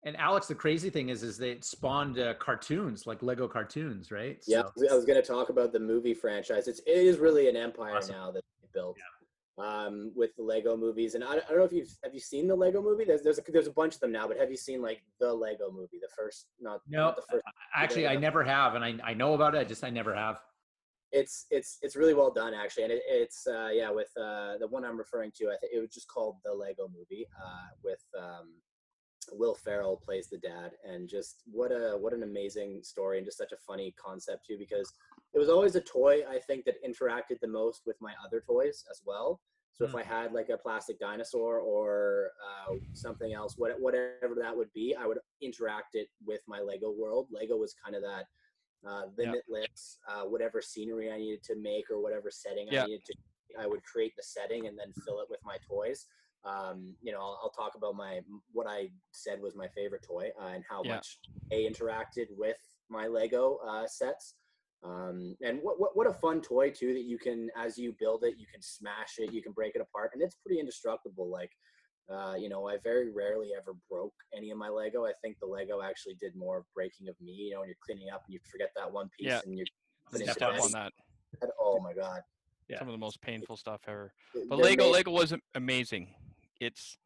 And Alex, the crazy thing is, is they spawned uh, cartoons like Lego cartoons, right? Yeah, I was going to talk about the movie franchise. It's it is really an empire Awesome. now that they built. Um, with the Lego movies, and I, I don't know if you've have you seen the Lego movie. There's there's a, there's a bunch of them now, but have you seen like the Lego movie, the first not No, not the first actually, I never have, and I I know about it. I just I never have. it's it's it's really well done actually and it, it's uh yeah with uh the one i'm referring to i think it was just called the lego movie uh with um will ferrell plays the dad and just what a what an amazing story and just such a funny concept too because it was always a toy i think that interacted the most with my other toys as well so if Hmm. i had like a plastic dinosaur or uh, something else what, whatever that would be i would interact it with my lego world lego was kind of that uh, limitless, uh, whatever scenery I needed to make or whatever setting Yeah. I needed to, I would create the setting and then fill it with my toys. Um, you know, I'll, I'll talk about my what I said was my favorite toy uh, and how Yeah. much they interacted with my Lego uh, sets. Um, and what, what what a fun toy too that you can as you build it, you can smash it, you can break it apart, and it's pretty indestructible. Like uh, you know, I very rarely ever broke any of my Lego. I think the Lego actually did more breaking of me. You know, when you're cleaning up and you forget that one piece Yeah. and you're Step it Step on that. Oh my god! Yeah. Some of the most painful stuff ever. They're But Lego, made- Lego was amazing. It's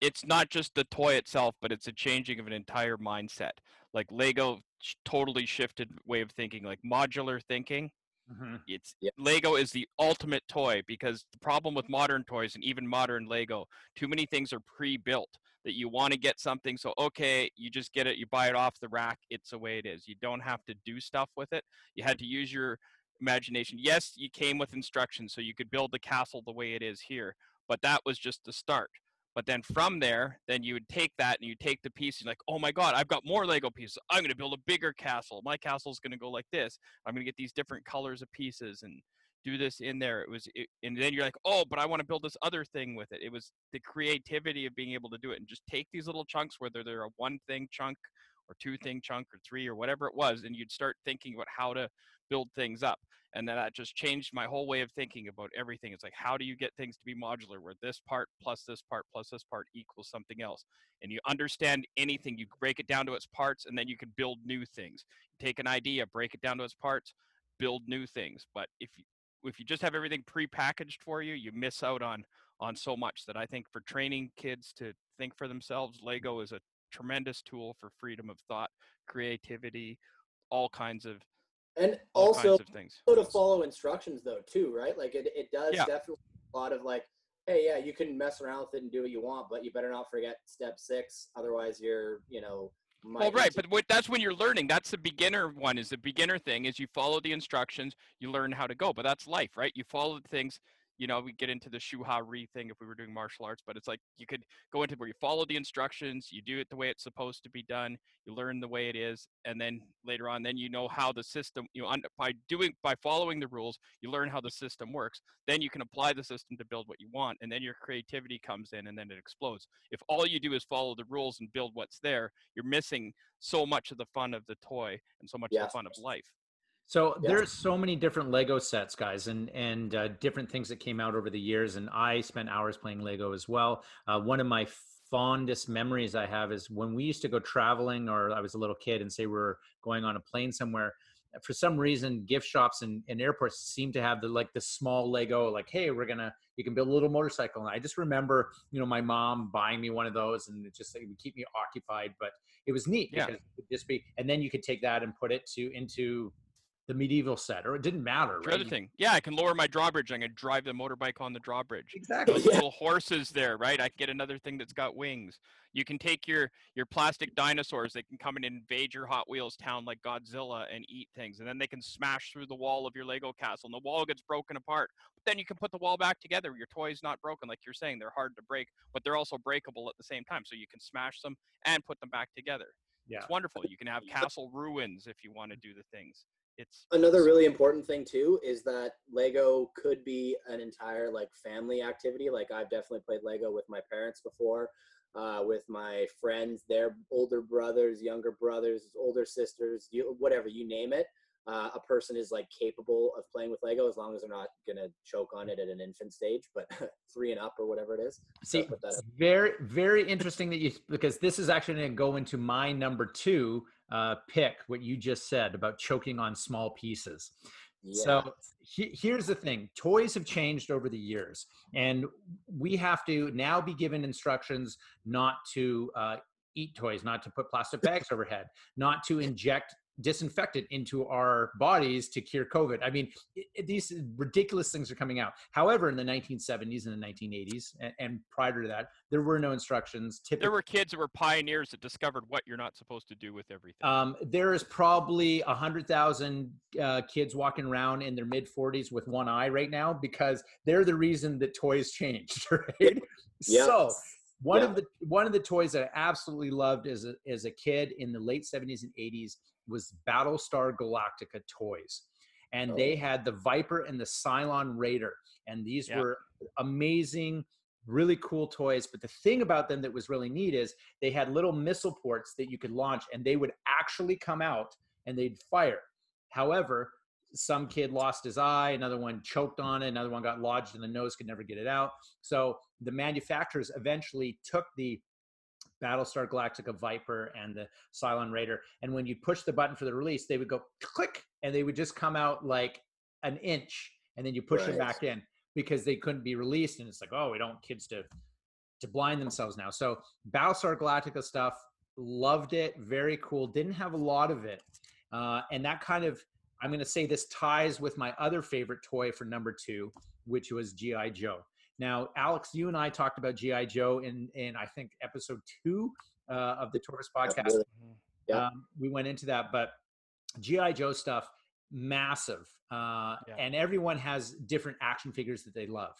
it's not just the toy itself, but it's a changing of an entire mindset. Like Lego sh- totally shifted way of thinking, like modular thinking. Mhm. It's Yep. Lego is the ultimate toy because the problem with modern toys and even modern Lego, too many things are pre-built that you want to get something so okay, you just get it, you buy it off the rack, it's the way it is. You don't have to do stuff with it. You had to use your imagination. Yes, you came with instructions so you could build the castle the way it is here, but that was just the start. But then from there, then you would take that and you take the piece and you're like, oh my God, I've got more Lego pieces. I'm going to build a bigger castle. My castle's going to go like this. I'm going to get these different colors of pieces and do this in there. It was, it, and then you're like, oh, but I want to build this other thing with it. It was the creativity of being able to do it and just take these little chunks, whether they're a one thing chunk or two thing chunk or three or whatever it was, and you'd start thinking about how to build things up. And then that just changed my whole way of thinking about everything. It's like, how do you get things to be modular where this part plus this part plus this part equals something else? And you understand anything, you break it down to its parts, and then you can build new things. take an idea, break it down to its parts, build new things. But if you if you just have everything pre-packaged for you, you miss out on on so much that I think for training kids to think for themselves, Lego is a tremendous tool for freedom of thought, creativity, all kinds of and also of things. to follow instructions though too, right? Like it, it does Yeah. definitely a lot of like, hey, yeah, you can mess around with it and do what you want, but you better not forget step six, otherwise you're, you know, Well, right, but what, that's when you're learning. That's the beginner one. Is the beginner thing is you follow the instructions, you learn how to go. But that's life, right? You follow the things. You know, we get into the shuhari thing if we were doing martial arts, but it's like you could go into where you follow the instructions, you do it the way it's supposed to be done, you learn the way it is, and then later on, then you know how the system. You know, by doing by following the rules, you learn how the system works. Then you can apply the system to build what you want, and then your creativity comes in, and then it explodes. If all you do is follow the rules and build what's there, you're missing so much of the fun of the toy and so much of the fun of life. So Yeah. there's so many different Lego sets, guys, and and uh, different things that came out over the years. And I spent hours playing Lego as well. Uh, one of my fondest memories I have is when we used to go traveling, or I was a little kid, and say we are going on a plane somewhere. For some reason, gift shops and, and airports seem to have the like the small Lego, like, hey, we're gonna you can build a little motorcycle. And I just remember, you know, my mom buying me one of those, and it just it would keep me occupied. But it was neat Yeah. because it would just be, and then you could take that and put it to into the medieval set, or it didn't matter. The Right? other thing, yeah, I can lower my drawbridge. I can drive the motorbike on the drawbridge. Exactly. Yeah. little horses there, right? I can get another thing that's got wings. You can take your your plastic dinosaurs. They can come and invade your Hot Wheels town like Godzilla and eat things, and then they can smash through the wall of your Lego castle, and the wall gets broken apart. But then you can put the wall back together. Your toy's not broken, like you're saying. They're hard to break, but they're also breakable at the same time. So you can smash them and put them back together. Yeah. It's wonderful. You can have castle ruins if you want to do the things. It's Another really important thing too is that Lego could be an entire like family activity. Like I've definitely played Lego with my parents before, uh, with my friends, their older brothers, younger brothers, older sisters, you, whatever you name it. Uh, a person is like capable of playing with Lego as long as they're not gonna choke on it at an infant stage, but (laughs) three and up or whatever it is. See, that very, very interesting that you because this is actually going to go into my number two uh, pick. What you just said about choking on small pieces. Yeah. So he, here's the thing: toys have changed over the years, and we have to now be given instructions not to uh, eat toys, not to put plastic bags overhead, not to (laughs) inject disinfectant into our bodies to cure COVID. I mean, it, it- these ridiculous things are coming out. However, in the 1970s and the 1980s, and, and prior to that, there were no instructions. Typically, there were kids that were pioneers that discovered what you're not supposed to do with everything. um, there is probably a hundred thousand uh, kids walking around in their mid forties with one eye right now because they're the reason that toys changed, (laughs) right? Yeah. So one Yeah. of the one of the toys that I absolutely loved as a, as a kid in the late seventies and eighties was Battlestar Galactica toys, and Oh. they had the Viper and the Cylon Raider, and these Yeah. were amazing. Really cool toys, but the thing about them that was really neat is they had little missile ports that you could launch and they would actually come out and they'd fire. However, some kid lost his eye, another one choked on it, another one got lodged in the nose, could never get it out. So the manufacturers eventually took the Battlestar Galactica Viper and the Cylon Raider, and when you push the button for the release, they would go click and they would just come out like an inch, and then you push them Right. back in because they couldn't be released. And it's like, oh, we don't want kids to to blind themselves now. So Battlestar Galactica stuff, loved it, very cool. Didn't have a lot of it, uh, and that kind of I'm going to say this ties with my other favorite toy for number two, which was GI Joe. Now, Alex, you and I talked about GI Joe in in I think episode two uh, of the Taurus podcast. Absolutely. Yeah. Um, we went into that, but GI Joe stuff, massive, uh, Yeah. and everyone has different action figures that they love.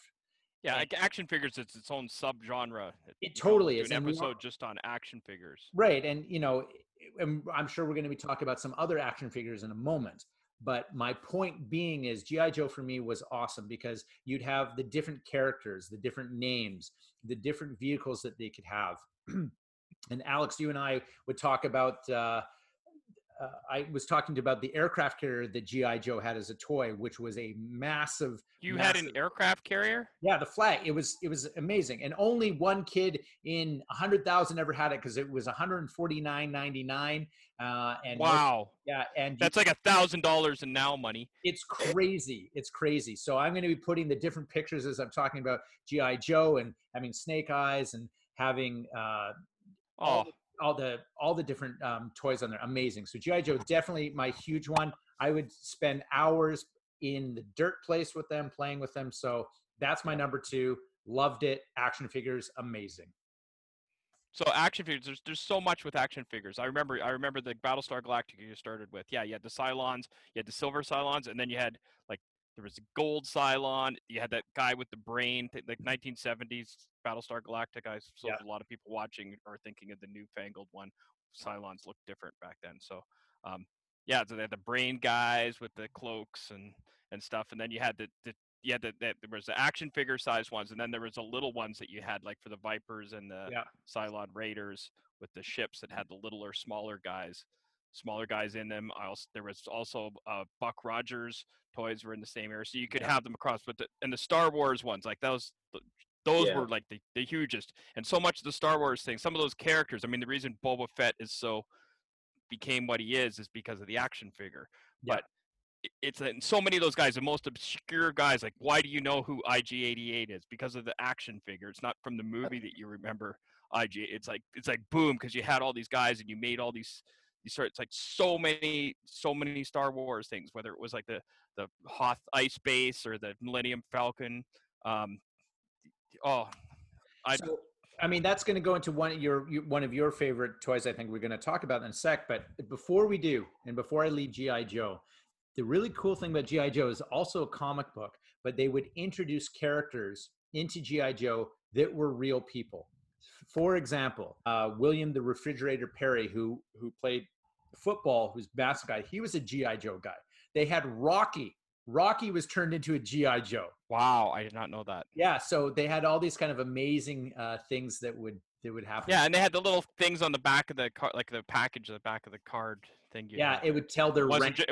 Yeah, And- like action figures, it's its own subgenre. It You know, totally is, An and we want- episode just on action figures. Right, and you know, and I'm sure we're going to be talking about some other action figures in a moment. But my point being is GI Joe for me was awesome because you'd have the different characters, the different names, the different vehicles that they could have. (clears throat) and Alex, you and I would talk about. Uh, uh, I was talking to about the aircraft carrier that GI Joe had as a toy, which was a massive. You had an aircraft carrier? Yeah, the flag. It was it was amazing, and only one kid in a hundred thousand ever had it because it was one hundred forty nine ninety nine. Uh, and most- Wow. yeah, and you- That's like a thousand dollars in now money. it's crazy. It's crazy. So I'm going to be putting the different pictures as I'm talking about GI Joe and having Snake Eyes and having uh, all, Oh, the, all the all the different um, toys on there. Amazing. So GI Joe definitely my huge one. I would spend hours in the dirt place with them, playing with them. So that's my number two. Loved it. Action figures, amazing. So action figures, there's there's so much with action figures. I remember I remember the Battlestar Galactica you started with. Yeah, you had the Cylons, you had the silver Cylons, and then you had like there was a gold Cylon. You had that guy with the brain, like 1970s Battlestar Galactica. I suppose Yeah. a lot of people watching are thinking of the newfangled one. Cylons looked different back then. So, um, yeah, so they had the brain guys with the cloaks and and stuff, and then you had the, the you had the, the there was the action figure size ones, and then there was the little ones that you had like for the Vipers and the Yeah. Cylon Raiders with the ships that had the littler, smaller guys, smaller guys in them. I also there was also uh, Buck Rogers toys were in the same area, so you could Yeah. have them across. But the, and the Star Wars ones, like those, those Yeah. were like the, the hugest. And so much of the Star Wars thing, some of those characters. I mean, the reason Boba Fett is so became what he is is because of the action figure. Yeah. But it's and so many of those guys, the most obscure guys. Like, why do you know who IG88 is? Because of the action figure. It's not from the movie that you remember IG. It's like it's like boom because you had all these guys and you made all these. You start. It's like so many, so many Star Wars things. Whether it was like the the Hoth Ice Base or the Millennium Falcon. Um, oh, I So, I mean, that's going to go into one of your your- one of your favorite toys. I think we're going to talk about in a sec. But before we do, and before I leave GI Joe, the really cool thing about GI Joe is also a comic book, but they would introduce characters into GI Joe that were real people. For example, uh, William the Refrigerator Perry, who who played football, who's mascot guy, he was a GI Joe guy. They had Rocky. Rocky was turned into a GI Joe. wow, I did not know that. Yeah, so they had all these kind of amazing uh, things that would that would happen. Yeah, and they had the little things on the back of the card, like the package, the back of the card thing. you yeah, it would tell their rank. it-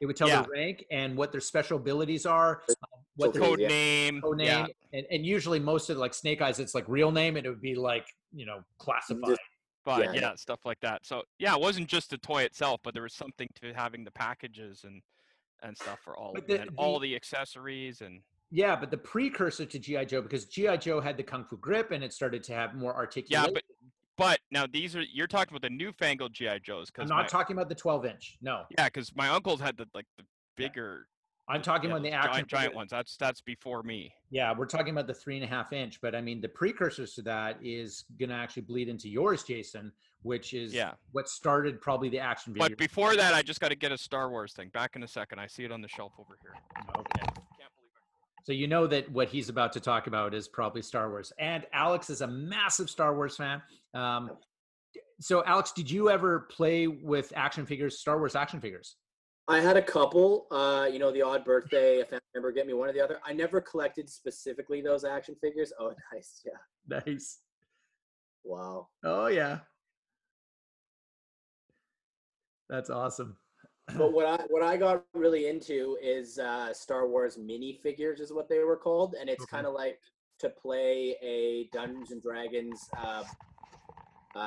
It would tell yeah. their rank and what their special abilities are, uh, what So their code yeah. name. code name, Yeah, and, and usually most of like Snake Eyes, it's like real name, and it would be like you know classified. but Yeah. yeah, stuff like that. So yeah, it wasn't just the toy itself, but there was something to having the packages and and stuff for all But of them, the- and all the- the accessories and Yeah, but the precursor to GI Joe because GI Joe had the Kung Fu grip and it started to have more articulation. but but now these are you're talking about the newfangled GI Joes I'm because not talking about the 12 inch. No, yeah, because my uncles had the like the bigger I'm talking yeah, about the action giant giant ones. That's that's before me. Yeah, we're talking about the three and a half inch, but I mean the precursors to that is gonna actually bleed into yours, Jason, which is Yeah. what started probably the action video. But before that, I just got to get a Star Wars thing. Back in a second. I see it on the shelf over here. okay. Can't believe it. So you know that what he's about to talk about is probably Star Wars. And Alex is a massive Star Wars fan. Um, so Alex, did you ever play with action figures, Star Wars action figures? I had a couple. Uh, you know, the odd birthday, a family member get me one or the other. I never collected specifically those action figures. Oh, (laughs) nice. Yeah. Nice. Wow. Oh yeah. That's awesome. But what I what I got really into is uh, Star Wars minifigures, is what they were called, and it's Okay. kind of like to play a Dungeons and Dragons uh, uh,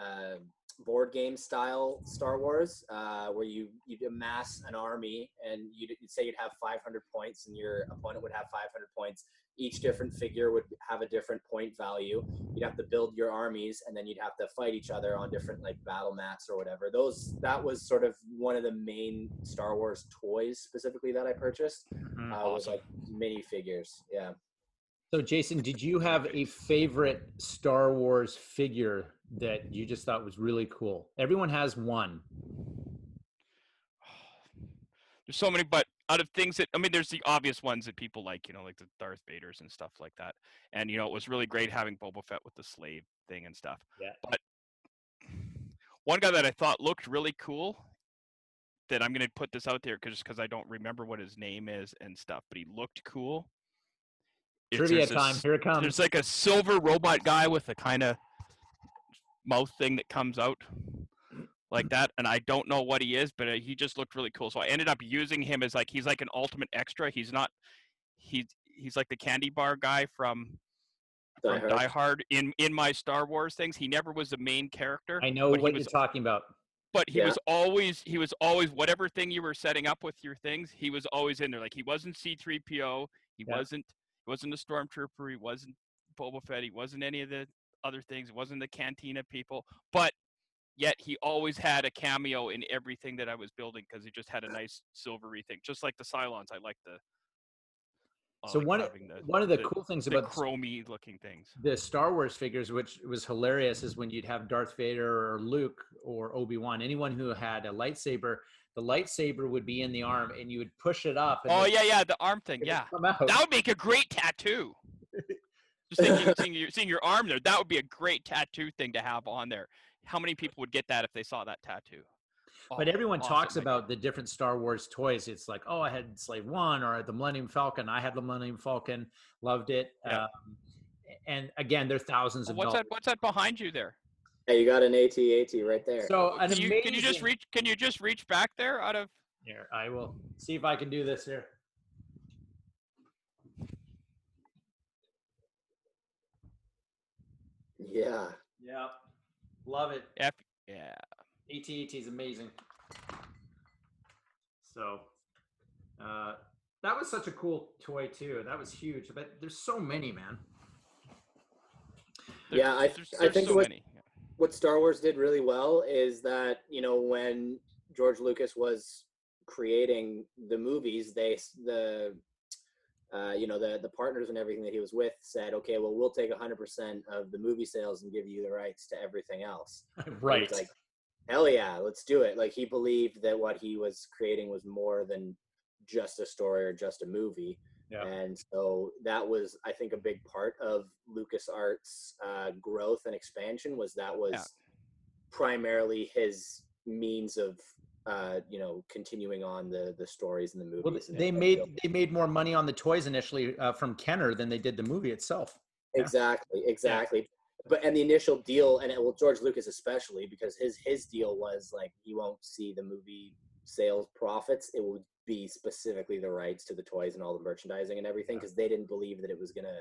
uh, board game style Star Wars, uh, where you you'd amass an army and you'd, you'd say you'd have 500 points, and your opponent would have 500 points. Each different figure would have a different point value. You'd have to build your armies, and then you'd have to fight each other on different like battle mats or whatever. Those that was sort of one of the main Star Wars toys specifically that I purchased. Mhm. Uh, Was like mini figures. Yeah. So Jason, did you have a favorite Star Wars figure that you just thought was really cool? Everyone has one. (sighs) There's so many, but out of things that I mean, there's the obvious ones that people like, you know, like the Darth Vaders and stuff like that. And you know, it was really great having Boba Fett with the slave thing and stuff. Yeah. But (sighs) one guy that I thought looked really cool, that I'm gonna put this out there because because I don't remember what his name is and stuff, but he looked cool. Trivia time. this- Here it comes. There's like a silver robot guy with a kind of mouth thing that comes out like that, and I don't know what he is, but uh, he just looked really cool. So I ended up using him as like he's like an ultimate extra. He's not he's he's like the candy bar guy from Die from Hard. Die Hard in in my Star Wars things. He never was the main character, I know but he what was- you're talking about. but he Yeah. was always he was always whatever thing you were setting up with your things, he was always in there. Like he wasn't C3PO, he Yeah. wasn't he wasn't a stormtrooper, he wasn't Boba Fett, he wasn't any of the other things, he wasn't the Cantina people, but yet he always had a cameo in everything that I was building because he just had a nice silvery thing, just like the Cylons. I like the I So like one of- the, one of the, the- cool things the about the chromy looking things. the Star Wars figures, which was hilarious, is when you'd have Darth Vader or Luke or Obi Wan, anyone who had a lightsaber, the lightsaber would be in the arm, and you would push it up. And Oh yeah, yeah, the arm thing. Yeah, that would make a great tattoo. (laughs) Just thinking, seeing, your, seeing your arm there, that would be a great tattoo thing to have on there. How many people would get that if they saw that tattoo? But Oh, everyone awesome, talks about the different Star Wars toys. It's like, oh, I had Slave One or the Millennium Falcon. I had the Millennium Falcon, loved it. Yeah. Um, and again, they're thousands of what's dollars. that? What's that behind you there? Yeah, you got an AT-AT right there. So an Can you, amazing. can you just reach? Can you just reach back there out of? Here, I will see if I can do this here. yeah. Yeah, love it. F, yeah. AT-AT is amazing. So, uh, that was such a cool toy too. That was huge. But there's so many, man. There's- Yeah, I- there's, I think so what- many. what Star Wars did really well is that you know when George Lucas was creating the movies, they the uh, you know the the partners and everything that he was with said, okay, well we'll take 100% of the movie sales and give you the rights to everything else. (laughs) right. Like, hell yeah, let's do it. Like he believed that what he was creating was more than just a story or just a movie. Yeah. And so that was, I think, a big part of LucasArts' uh, growth and expansion was that was Yeah. primarily his means of, uh, you know, continuing on the the stories and the movies. well, and they made they made more money on the toys initially uh, from Kenner than they did the movie itself. Yeah. Exactly, exactly. But and the initial deal, and it, well, George Lucas especially, because his his deal was like he won't see the movie sales profits. It would be specifically the rights to the toys and all the merchandising and everything, Yeah. because they didn't believe that it was gonna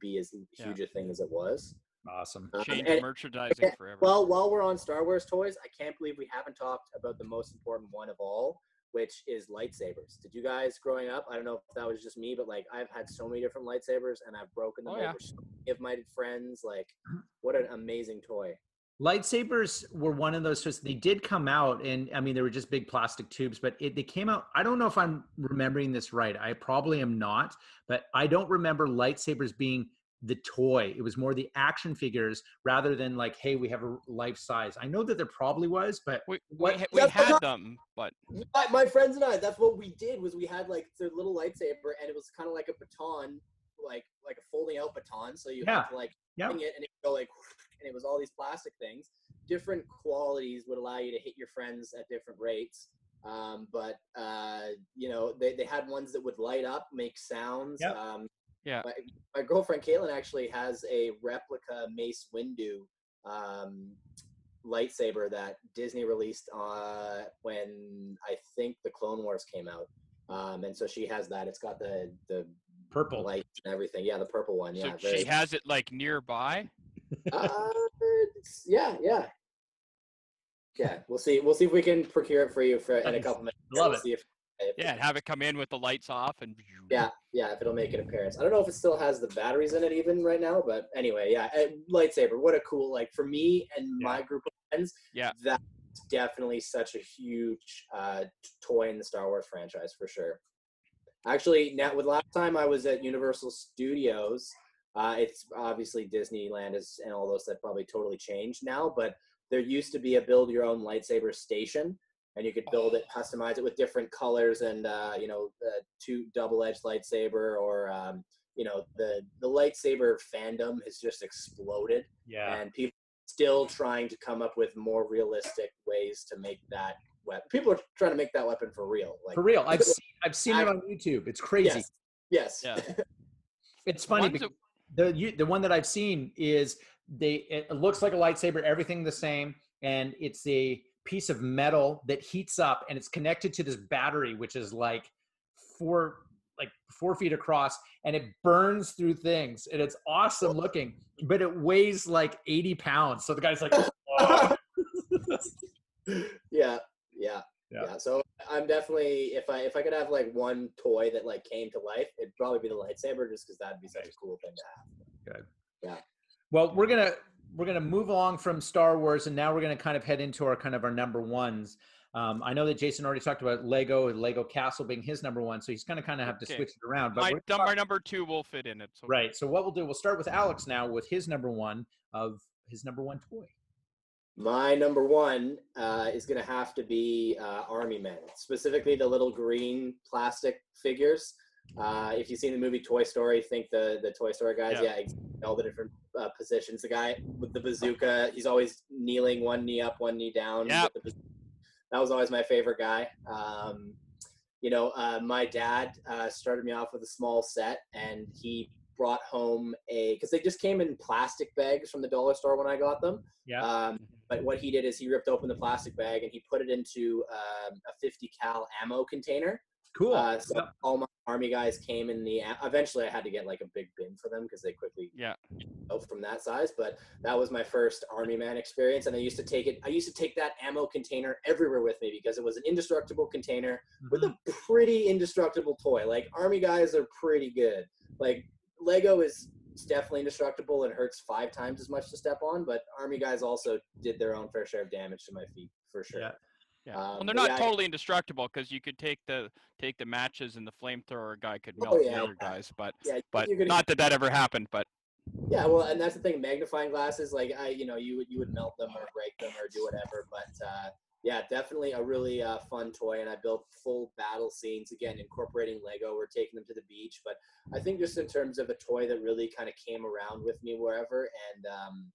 be as Yeah. huge a thing as it was. Awesome. Um, Change and- merchandising forever. well, while we're on Star Wars toys, I can't believe we haven't talked about the most important one of all, which is lightsabers. Did you guys growing up? I don't know if that was just me, but like I've had so many different lightsabers and I've broken them Oh, yeah. over so many my friends. Like, what an amazing toy! Lightsabers were one of those toys. They did come out, and I mean, they were just big plastic tubes, but it, they came out. I don't know if I'm remembering this right. I probably am not, but I don't remember lightsabers being the toy. It was more the action figures rather than like, hey, we have a life size. I know that there probably was, but we we, what- ha- we had not- them, but My, my friends and I, that's what we did. Was we had like the little lightsaber, and it was kind of like a baton, like like a folding out baton. So you Yeah. had to like yeah, swing it, and it go like, (laughs) and it was all these plastic things. Different qualities would allow you to hit your friends at different rates. Um, but uh, you know, they, they had ones that would light up, make sounds. Yep. Um, Yeah. My, my girlfriend Caitlin actually has a replica Mace Windu um, lightsaber that Disney released uh, when I think the Clone Wars came out. Um, and so she has that. It's got the the purple. lights and everything. Yeah, the purple one. Yeah, so Yeah, she has it like nearby. uh, yeah, yeah, yeah. We'll see. We'll see if we can procure it for you for in a couple minutes. Love we'll it. See if, if Yeah, and have it come in with the lights off and. yeah, (laughs) yeah. If it'll make an appearance, I don't know if it still has the batteries in it even right now, but anyway, yeah. Lightsaber. What a cool like for me and my group of friends. Yeah. that's definitely such a huge uh, toy in the Star Wars franchise for sure. Actually, now with last time I was at Universal Studios, uh, it's obviously Disneyland is and all those that probably totally changed now, but there used to be a build your own lightsaber station, and you could build it, customize it with different colors and uh, you know the two double edged lightsaber or um, you know the the lightsaber fandom has just exploded, Yeah. and people still trying to come up with more realistic ways to make that weapon. People are trying to make that weapon for real. Like For real. I've (laughs) seen, I've seen it on YouTube. It's crazy. yes, yes, Yeah. (laughs) It's funny because the you, the one that I've seen is they it looks like a lightsaber, everything the same, and it's a piece of metal that heats up and it's connected to this battery, which is like four like four feet across, and it burns through things, and it's awesome looking, but it weighs like 80 pounds. So the guy's like, (laughs) yeah, yeah, Yeah. yeah, So I'm definitely if I if I could have like one toy that like came to life, it'd probably be the lightsaber, just because that'd be such a cool thing to have. Good. Yeah. Well, we're gonna we're gonna move along from Star Wars, and now we're gonna kind of head into our kind of our number ones. Um, I know that Jason already talked about Lego and Lego Castle being his number one, so he's going to kind of have to switch it around. But My, we're talk- my number two will fit in it. So right. So what we'll do, we'll start with Alex now with his number one of his number one toy. My number one uh, is going to have to be uh, Army Men, specifically the little green plastic figures. Uh, if you've seen the movie Toy Story, think the the Toy Story guys. Yeah. Yeah, ex- all the different uh, positions. The guy with the bazooka, he's always kneeling, one knee up, one knee down. Yep. That was always my favorite guy. Um, you know, uh, my dad uh, started me off with a small set, and he brought home a because they just came in plastic bags from the dollar store when I got them. Yeah. Um, but what he did is he ripped open the plastic bag and he put it into um, a 50 cal ammo container. Cool. Uh, so Yep. all my army guys came in the. Eventually, I had to get like a big bin for them because they quickly yeah, go from that size. But that was my first army man experience, and I used to take it. I used to take that ammo container everywhere with me because it was an indestructible container with Mhm. a pretty indestructible toy. Like army guys are pretty good. Like Lego is definitely indestructible and hurts five times as much to step on, but army guys also did their own fair share of damage to my feet for sure. Yeah. Yeah. Um, well, they're not yeah, totally indestructible because you could take the take the matches and the flamethrower guy could Oh, melt yeah, the other guys, but Yeah, but gonna not that that ever happened. But Yeah, well, and that's the thing. Magnifying glasses, like I, you know, you would you would melt them or break them or do whatever. But uh, yeah, definitely a really uh, fun toy. And I built full battle scenes again, incorporating Lego. We're taking them to the beach, but I think just in terms of a toy that really kind of came around with me wherever, and um,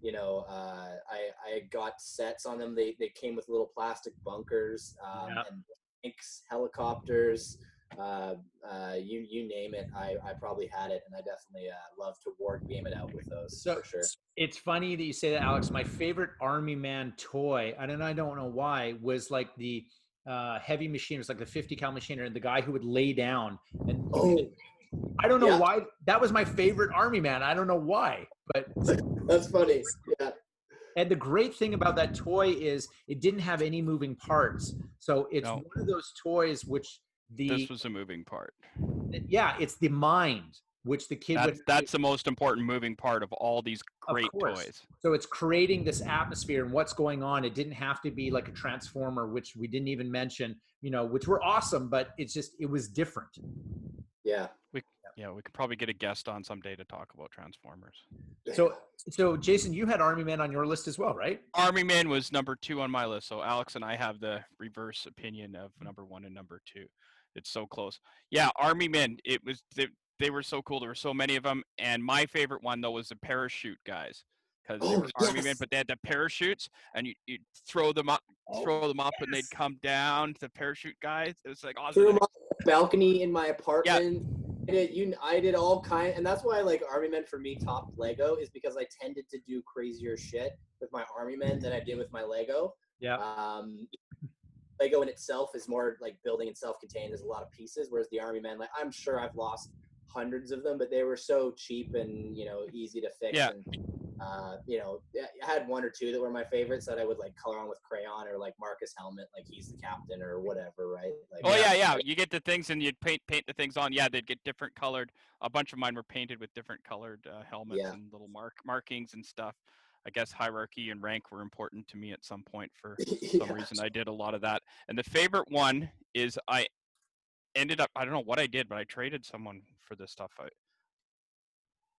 you know, uh, I I got sets on them. They they came with little plastic bunkers um, Yeah. and tanks, helicopters uh, uh, you you name it, I, I probably had it, and I definitely uh, love to war game it out with those So for sure. it's funny that you say that, Alex. My favorite Army Man toy, and I don't know why, was like the uh, heavy machine. It was like the 50 cal machine, and the guy who would lay down. And Oh, I don't know yeah. why. That was my favorite Army Man. I don't know why, but (laughs) that's funny. Yeah, and the great thing about that toy is it didn't have any moving parts. So it's No. one of those toys which the this was a moving part. yeah, it's the mind which the kid That's would that's the most important moving part of all these great toys. So it's creating this atmosphere and what's going on. It didn't have to be like a transformer, which we didn't even mention, you know, which were awesome, but it's just it was different. yeah. Yeah, we could probably get a guest on someday to talk about Transformers. So so Jason, you had Army Man on your list as well, right? Army Man was number two on my list, so Alex and I have the reverse opinion of hmm. number one and number two. It's so close. Yeah, Army Men. It was they, they were so cool. There were so many of them, and my favorite one though was the parachute guys, because Oh, there was Army Men, but they had the parachutes, and you you throw them up, oh, throw them up, and they'd come down. The parachute guys. It was like awesome. Threw and 'em off the balcony in my apartment. I did, you, I did all kind, and that's why like Army Men for me topped Lego is because I tended to do crazier shit with my Army Men than I did with my Lego. Yeah. Um, Lego in itself is more like building and self-contained. There's a lot of pieces, whereas the Army Men, like I'm sure I've lost hundreds of them, but they were so cheap and you know easy to fix. Yeah. And, uh, you know, I had one or two that were my favorites that I would like color on with crayon or like Marcus Helmet, like he's the captain or whatever, right? Like, Oh yeah, yeah. You get the things and you'd paint paint the things on. Yeah, they'd get different colored. A bunch of mine were painted with different colored uh, helmets Yeah. and little mark markings and stuff. I guess hierarchy and rank were important to me at some point for (laughs) some Yeah. reason. I did a lot of that. And the favorite one is I ended up I don't know what I did, but I traded someone for this stuff. I,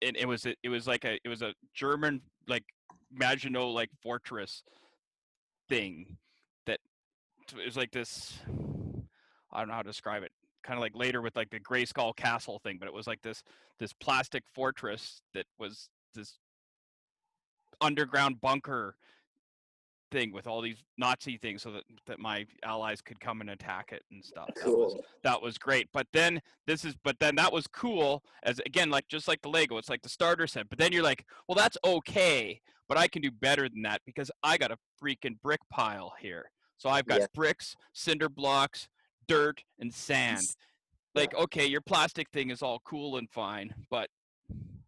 and it was it was like a it was a German like Maginot like fortress thing that it was like this I don't know how to describe it. Kind of like later with like the Grayskull Castle thing, but it was like this this plastic fortress that was this underground bunker thing with all these Nazi things, so that that my allies could come and attack it and stuff. That was cool. that was great. But then this is but then that was cool as again like just like the Lego, it's like the starter set. But then you're like, well that's okay, but I can do better than that because I got a freaking brick pile here. So I've got Yeah. bricks, cinder blocks, dirt, and sand. Like okay, your plastic thing is all cool and fine, but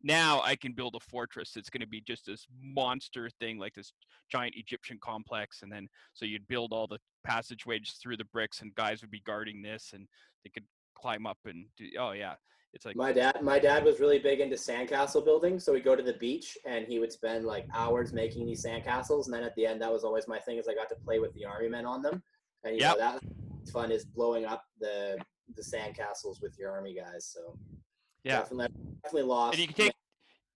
now I can build a fortress that's going to be just this monster thing, like this giant Egyptian complex, and then so you'd build all the passageways through the bricks, and guys would be guarding this, and they could climb up and do. Oh yeah, it's like My dad, my dad was really big into sandcastle building, so we'd go to the beach and he would spend like hours making these sandcastles, and then at the end, that was always my thing, is I got to play with the army men on them. And you Yep. know that's fun is blowing up the the sandcastles with your army guys. So Yeah. definitely, definitely lost. And you can take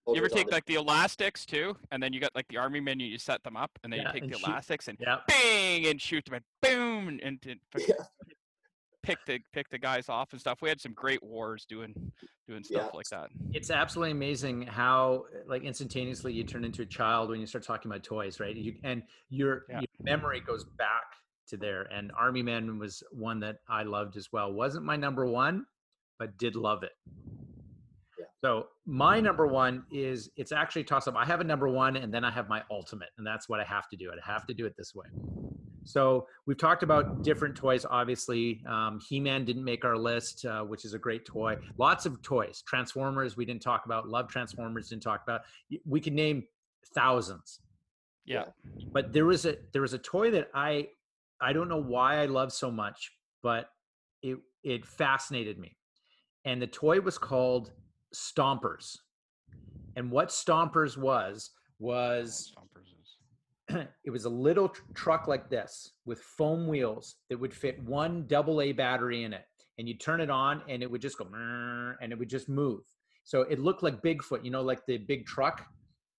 you ever take like the elastics too, and then you got like the army menu, you set them up, and then Yeah, you take the shoot- elastics and Yeah. bang and shoot them and boom and, and, and (laughs) Yeah. pick the pick the guys off and stuff. We had some great wars doing doing stuff Yeah. like that. It's absolutely amazing how like instantaneously you turn into a child when you start talking about toys, right? You, and your, Yeah. your memory goes back to there. And Army Men was one that I loved as well. Wasn't my number one, but did love it. So my number one is it's actually toss up. I have a number one, and then I have my ultimate, and that's what I have to do. I have to do it this way. So we've talked about different toys. Obviously, um, He-Man didn't make our list, uh, which is a great toy. Lots of toys. Transformers we didn't talk about. Love Transformers didn't talk about. We can name thousands. Yeah. But there was a there was a toy that I I don't know why I love so much, but it it fascinated me. And the toy was called Stompers. And what Stompers was was Stompers is- (clears throat) it was a little tr- truck like this with foam wheels that would fit one double A battery in it. And you turn it on and it would just go and it would just move. So it looked like Bigfoot, you know, like the big truck,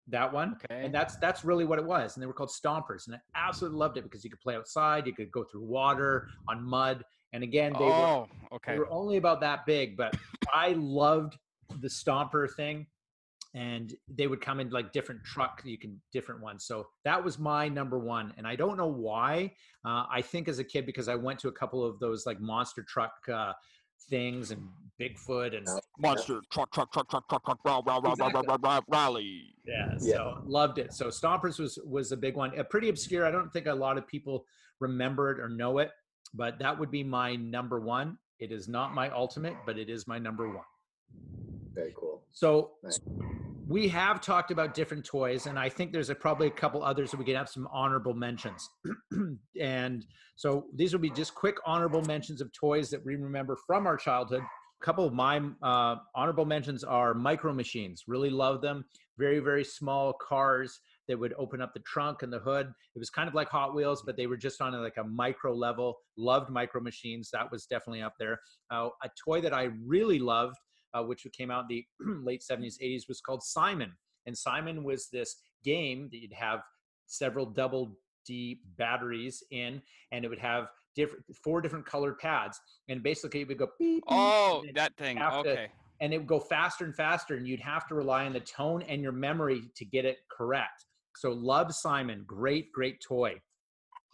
that one. Okay. And that's that's really what it was. And they were called stompers. And I absolutely loved it because you could play outside, you could go through water, on mud. And again, they were oh, they were only about that big, but I loved the stomper thing. And they would come in like different truck, you can different ones. So that was my number one. And I don't know why. Uh, I think as a kid, because I went to a couple of those like monster truck uh, things and Bigfoot and Monster truck, truck, truck, truck, truck, truck, rah, rah, rah, rah, rah, rah, rah, rally. yeah, Yeah. so loved it. So Stompers was was a big one. Uh, pretty obscure. I don't think a lot of people remember it or know it, but that would be my number one. It is not my ultimate, but it is my number one. Very cool. So Nice. we have talked about different toys, and I think there's a, probably a couple others that we can have some honorable mentions. (clears throat) and so these will be just quick honorable mentions of toys that we remember from our childhood. A couple of my uh, honorable mentions are micro machines. Really love them. Very very small cars that would open up the trunk and the hood. It was kind of like Hot Wheels, but they were just on a, like a micro level. Loved micro machines. That was definitely up there. Uh, a toy that I really loved uh, which came out in the (clears throat) late 70s, 80s, was called Simon. And Simon was this game that you'd have several double D batteries in, and it would have different four different colored pads. And basically, it would go beep, Oh, that thing. have to- Okay. and it would go faster and faster, and you'd have to rely on the tone and your memory to get it correct. So, love Simon, great, great toy.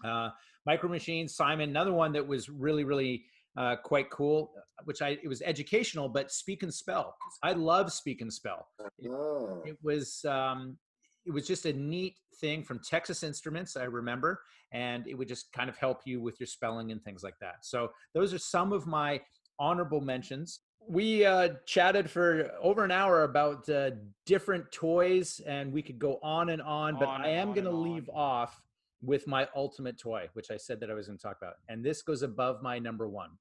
Uh, Micro Machines, Simon, another one that was really, really uh, quite cool, which I it was educational, but speak and spell. I love speak and spell. Oh, It was um, it was just a neat thing from Texas Instruments, I remember, and it would just kind of help you with your spelling and things like that. So those are some of my honorable mentions. We uh, chatted for over an hour about uh, different toys, and we could go on and on. but On I am going to leave off with my ultimate toy, which I said that I was going to talk about, and this goes above my number one.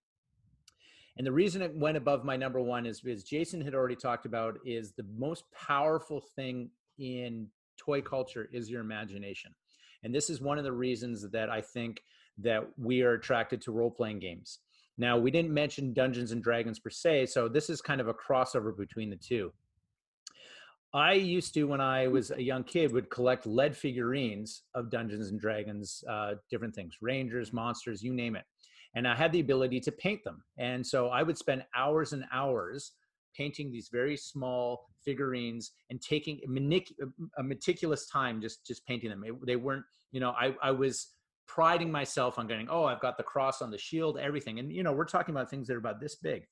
And the reason it went above my number one is because Jason had already talked about is the most powerful thing in toy culture is your imagination. And this is one of the reasons that I think that we are attracted to role playing games. Now, we didn't mention Dungeons and Dragons per se, so this is kind of a crossover between the two. I used to, when I was a young kid, would collect lead figurines of Dungeons and Dragons, uh, different things, Rangers, monsters, you name it. And I had the ability to paint them. And so I would spend hours and hours painting these very small figurines and taking a meticulous time just just painting them. It, they weren't, you know, I, I was priding myself on going, oh, I've got the cross on the shield, everything. And you know, we're talking about things that are about this big.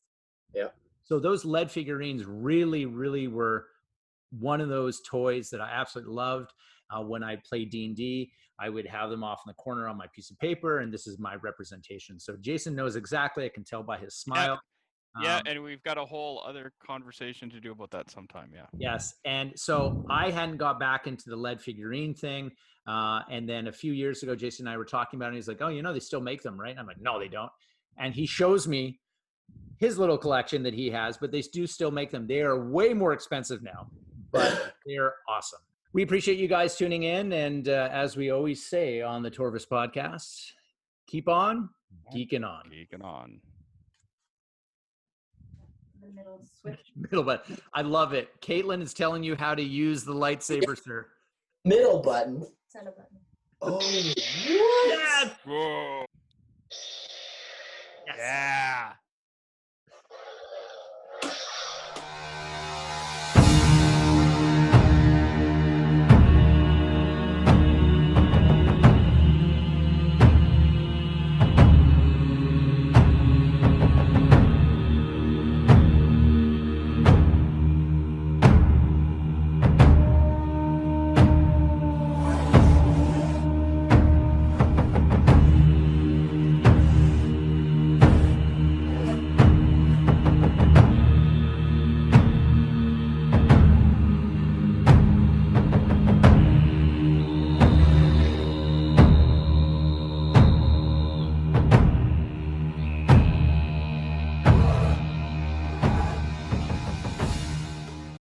Yeah. So those lead figurines really, really were one of those toys that I absolutely loved. Uh, when I play D and D, I would have them off in the corner on my piece of paper, and this is my representation. So Jason knows exactly. I can tell by his smile. Yeah, Um, and we've got a whole other conversation to do about that sometime. Yeah. Yes, and so I hadn't got back into the lead figurine thing, uh, and then a few years ago, Jason and I were talking about it. And he's like, "Oh, you know, they still make them, right?" And I'm like, "No, they don't." And he shows me his little collection that he has, but they do still make them. They are way more expensive now, but (coughs) they're awesome. We appreciate you guys tuning in, and uh, as we always say on the Torvis podcast, keep on geeking on. Geeking on. The middle (laughs) switch. Middle button. I love it. Caitlin is telling you how to use the lightsaber, sir. Middle button. Center button. Oh, what? Yes! Whoa. Yes. Yeah.